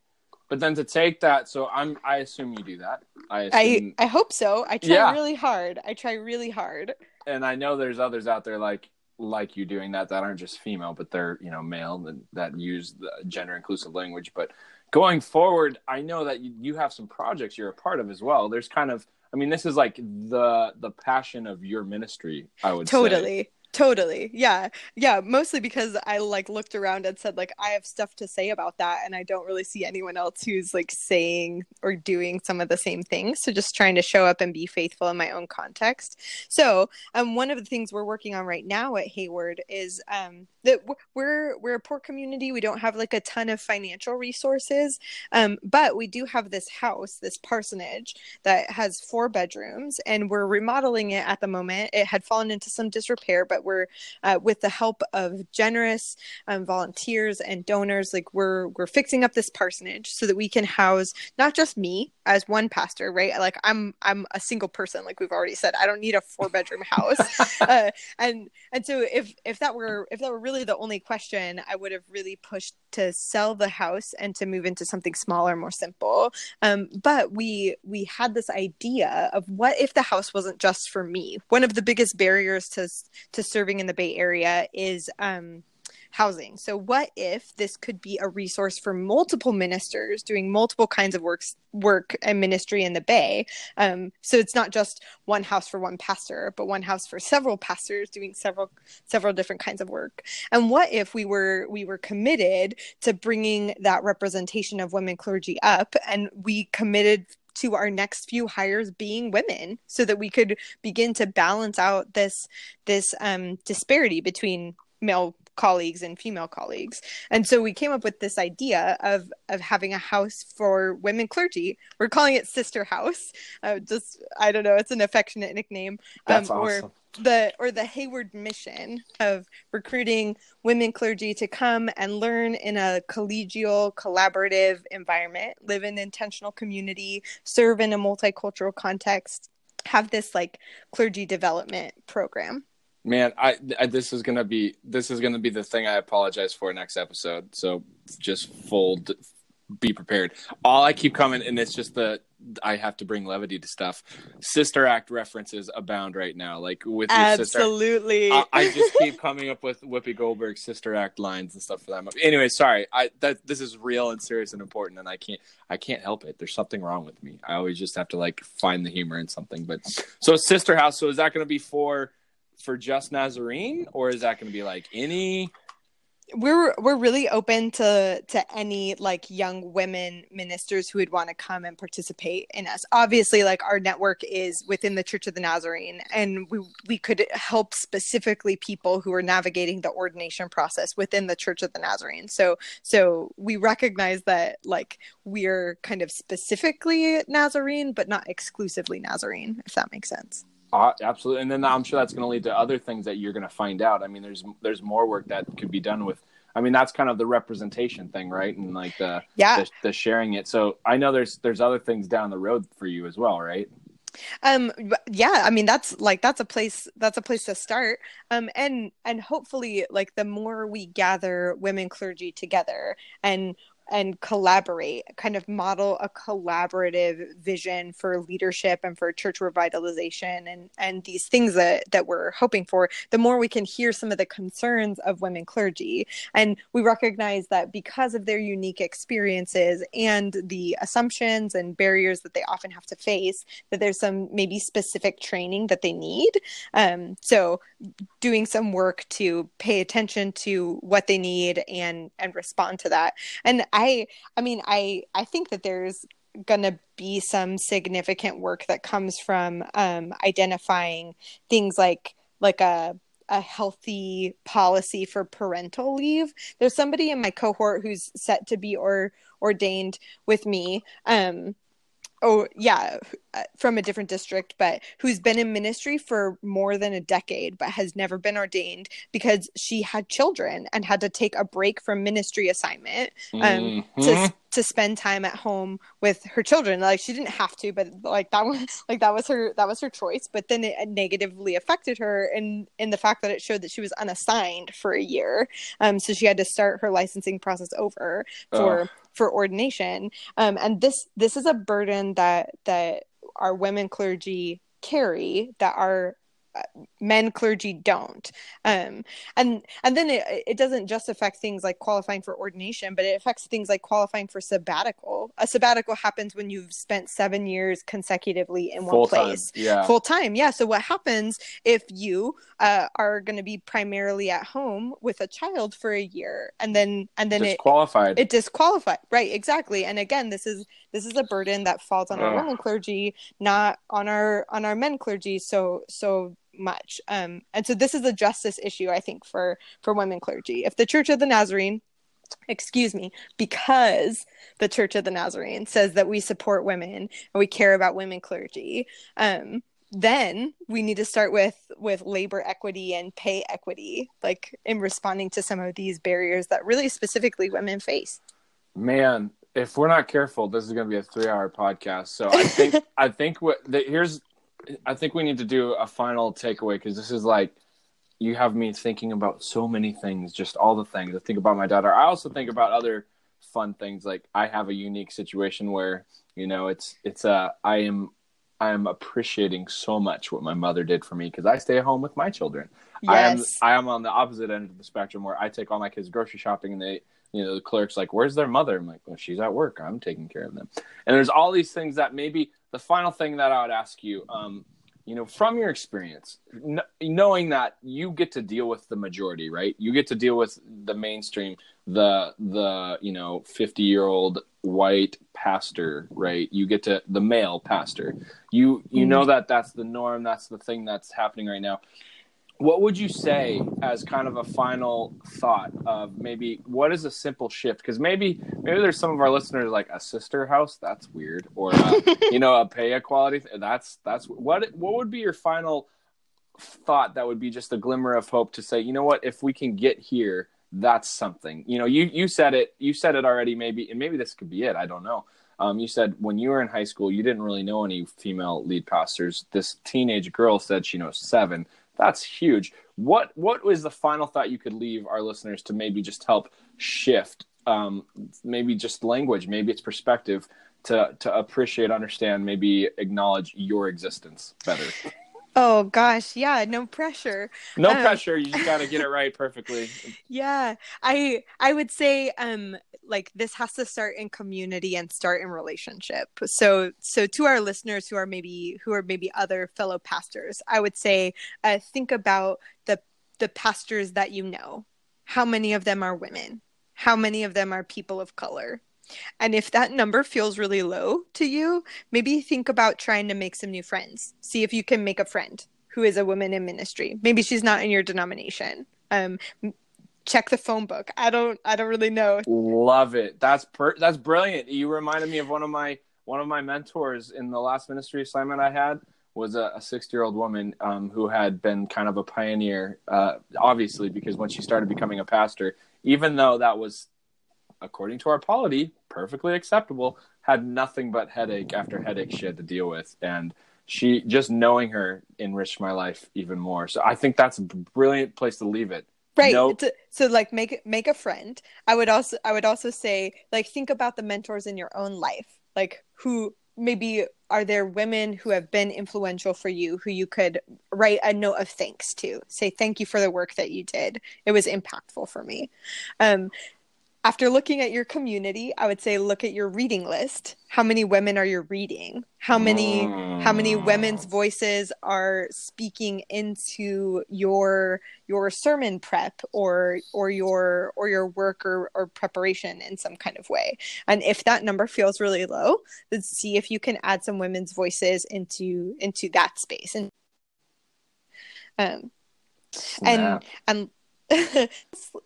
But then to take that so i'm i assume you do that. I assume... I, I hope so. I try yeah. really hard. I try really hard and I know there's others out there like like you doing that that aren't just female, but they're you know male that that use the gender inclusive language. But going forward, I know that you, you have some projects you're a part of as well. There's kind of I mean, this is like the the passion of your ministry. I would totally. Say. Totally. Yeah. Yeah. Mostly because I like looked around and said, like, I have stuff to say about that. And I don't really see anyone else who's like saying or doing some of the same things. So just trying to show up and be faithful in my own context. So, um, one of the things we're working on right now at Hayward is um, that we're, we're a poor community. We don't have like a ton of financial resources. Um, but we do have this house, this parsonage that has four bedrooms and we're remodeling it at the moment. It had fallen into some disrepair, but but we're uh, with the help of generous um, volunteers and donors like we're we're fixing up this parsonage so that we can house not just me as one pastor right? Like i'm i'm a single person like we've already said. I don't need a four bedroom house. <laughs> Uh, and and so if if that were if that were really the only question i would have really pushed to sell the house and to move into something smaller more simple. Um, but we we had this idea of what if the house wasn't just for me? One of the biggest barriers to to serving in the bay area is um, housing. So, what if this could be a resource for multiple ministers doing multiple kinds of works, work and ministry in the Bay? Um, so it's not just one house for one pastor, but one house for several pastors doing several several different kinds of work. And what if we were we were committed to bringing that representation of women clergy up, and we committed to our next few hires being women so that we could begin to balance out this this um, disparity between male colleagues and female colleagues. And so we came up with this idea of of having a house for women clergy. We're calling it Sister House. Uh, just I don't know, it's an affectionate nickname. That's um, awesome. Or the or the Hayward mission of recruiting women clergy to come and learn in a collegial, collaborative environment, live in intentional community, serve in a multicultural context, have this like clergy development program man I, I, this is gonna be this is gonna be the thing i apologize for next episode. So just fold be prepared. All i keep coming and it's just the i have to bring levity to stuff. Sister act references abound right now like with your absolutely. Sister, I, I, just keep coming up with whoopi goldberg sister act lines and stuff for that. Anyway sorry. I that this is real and serious and important and i can't i can't help it. There's something wrong with me. I always just have to like find the humor in something but so sister house so is that going to be for for just Nazarene, or is that going to be like any? We're we're really open to to any like young women ministers who would want to come and participate in us. Obviously, like our network is within the Church of the Nazarene, and we we could help specifically people who are navigating the ordination process within the Church of the Nazarene. So so we recognize that like we're kind of specifically Nazarene, but not exclusively Nazarene, if that makes sense. Uh, absolutely, and then I'm sure that's going to lead to other things that you're going to find out. I mean, there's there's more work that could be done with. I mean, that's kind of the representation thing, right? And like the yeah, the, the sharing it. So I know there's there's other things down the road for you as well, right? um yeah i mean that's like that's a place that's a place to start um and and hopefully like the more we gather women clergy together and and collaborate, kind of model a collaborative vision for leadership and for church revitalization and, and these things that, that we're hoping for, the more we can hear some of the concerns of women clergy. And we recognize that because of their unique experiences and the assumptions and barriers that they often have to face, that there's some maybe specific training that they need. Um, so doing some work to pay attention to what they need and and respond to that. And I I mean I I think that there's to be some significant work that comes from um, identifying things like like a a healthy policy for parental leave. There's somebody in my cohort who's set to be or ordained with me um, oh yeah uh, from a different district but who's been in ministry for more than a decade but has never been ordained because she had children and had to take a break from ministry assignment um, mm-hmm. to to spend time at home with her children like she didn't have to but like that was <laughs> like that was her that was her choice but then it negatively affected her in in the fact that it showed that she was unassigned for a year um so she had to start her licensing process over for for ordination. Um, and this this is a burden that that our women clergy carry that our men clergy don't. Um, and and then it, it doesn't just affect things like qualifying for ordination but it affects things like qualifying for sabbatical. A sabbatical happens when you've spent seven years consecutively in full one place. time, yeah. Full time yeah. So what happens if you uh, are going to be primarily at home with a child for a year and then and then disqualified. it it disqualified right exactly. And again this is this is a burden that falls on our women clergy not on our on our men clergy so so much. Um and so this is a justice issue i think for for women clergy. If the church of the nazarene excuse me because the church of the nazarene says that we support women and we care about women clergy um then we need to start with with labor equity and pay equity like in responding to some of these barriers that really specifically women face. Man if we're not careful this is going to be a three hour podcast so i think <laughs> i think what the, here's i think we need to do a final takeaway because this is like you have me thinking about so many things just all the things i think about my daughter i also think about other fun things like i have a unique situation where you know it's it's uh i am I am appreciating so much what my mother did for me because I stay at home with my children. Yes. I am I am on the opposite end of the spectrum where I take all my kids grocery shopping and they you know the clerk's like where's their mother i'm like well she's at work i'm taking care of them and there's all these things that maybe the final thing that i would ask you um, you know from your experience n- knowing that you get to deal with the majority right you get to deal with the mainstream the the you know 50 year old white pastor, right? You get to the male pastor. You you know mm-hmm. that that's the norm. That's the thing that's happening right now. What would you say as kind of a final thought of maybe what is a simple shift? Because maybe maybe there's some of our listeners like a sister house. That's weird, or uh, <laughs> you know a pay equality. That's that's what what would be your final thought that would be just a glimmer of hope to say, you know what, if we can get here, that's something. You know, you you said it. You said it already. Maybe and maybe this could be it. I don't know. Um, you said when you were in high school, you didn't really know any female lead pastors. This teenage girl said she knows seven. That's huge. What what was the final thought you could leave our listeners to maybe just help shift, um, maybe just language, maybe it's perspective to to appreciate, understand, maybe acknowledge your existence better. Oh gosh, yeah, no pressure. No um, pressure. You just got to get it right perfectly. <laughs> Yeah, I I would say um like this has to start in community and start in relationship. So so to our listeners who are maybe who are maybe other fellow pastors, I would say uh, think about the the pastors that you know. How many of them are women? How many of them are people of color? And if that number feels really low to you, maybe think about trying to make some new friends. See if you can make a friend who is a woman in ministry. Maybe she's not in your denomination. Um, check the phone book. I don't I don't really know. Love it. That's per- that's brilliant. You reminded me of one of my one of my mentors in the last ministry assignment I had was a 60 year old woman um, who had been kind of a pioneer, uh, obviously, because when she started becoming a pastor, even though that was according to our polity, perfectly acceptable, had nothing but headache after headache she had to deal with. And she just knowing her enriched my life even more. So I think that's a brilliant place to leave it. Right. Nope. So like make make a friend. I would also I would also say like think about the mentors in your own life. Like who maybe are there women who have been influential for you who you could write a note of thanks to say thank you for the work that you did it was impactful for me um, after looking at your community i would say look at your reading list how many women are you reading how many mm. how many women's mm. voices are speaking into your your sermon prep or or your or your work or, or preparation in some kind of way and if that number feels really low then see if you can add some women's voices into into that space and um and and <laughs>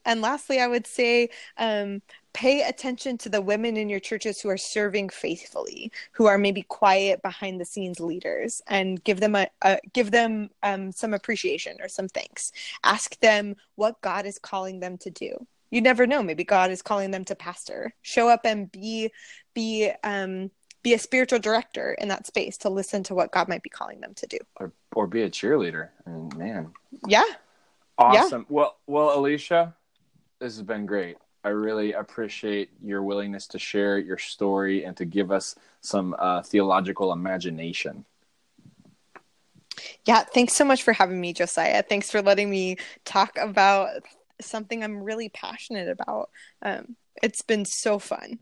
and lastly, I would say um, pay attention to the women in your churches who are serving faithfully, who are maybe quiet behind the scenes leaders, and give them a, a give them um, some appreciation or some thanks. Ask them what God is calling them to do. You never know. Maybe God is calling them to pastor. Show up and be be um, be a spiritual director in that space to listen to what God might be calling them to do, or or be a cheerleader. And man, yeah, Awesome. Yeah. Well, well, Alicia, this has been great. I really appreciate your willingness to share your story and to give us some uh, theological imagination. Yeah, thanks so much for having me, Josiah. Thanks for letting me talk about something I'm really passionate about. Um, it's been so fun.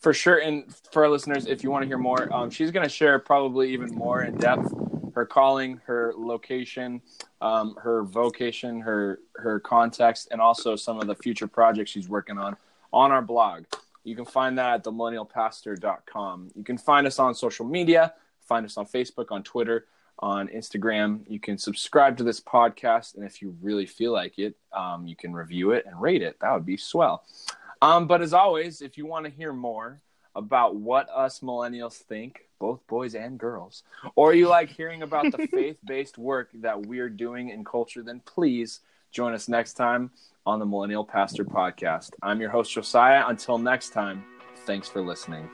For sure. And for our listeners, if you want to hear more, um, she's going to share probably even more in depth her calling, her location, um, her vocation, her her context, and also some of the future projects she's working on on our blog. You can find that at themillennialpastor.com. You can find us on social media. Find us on Facebook, on Twitter, on Instagram. You can subscribe to this podcast, and if you really feel like it, um, you can review it and rate it. That would be swell. Um, but as always, if you want to hear more about what us millennials think both boys and girls, or you like hearing about the <laughs> faith based work that we're doing in culture, then please join us next time on the Millennial Pastor Podcast. I'm your host, Josiah. Until next time, thanks for listening.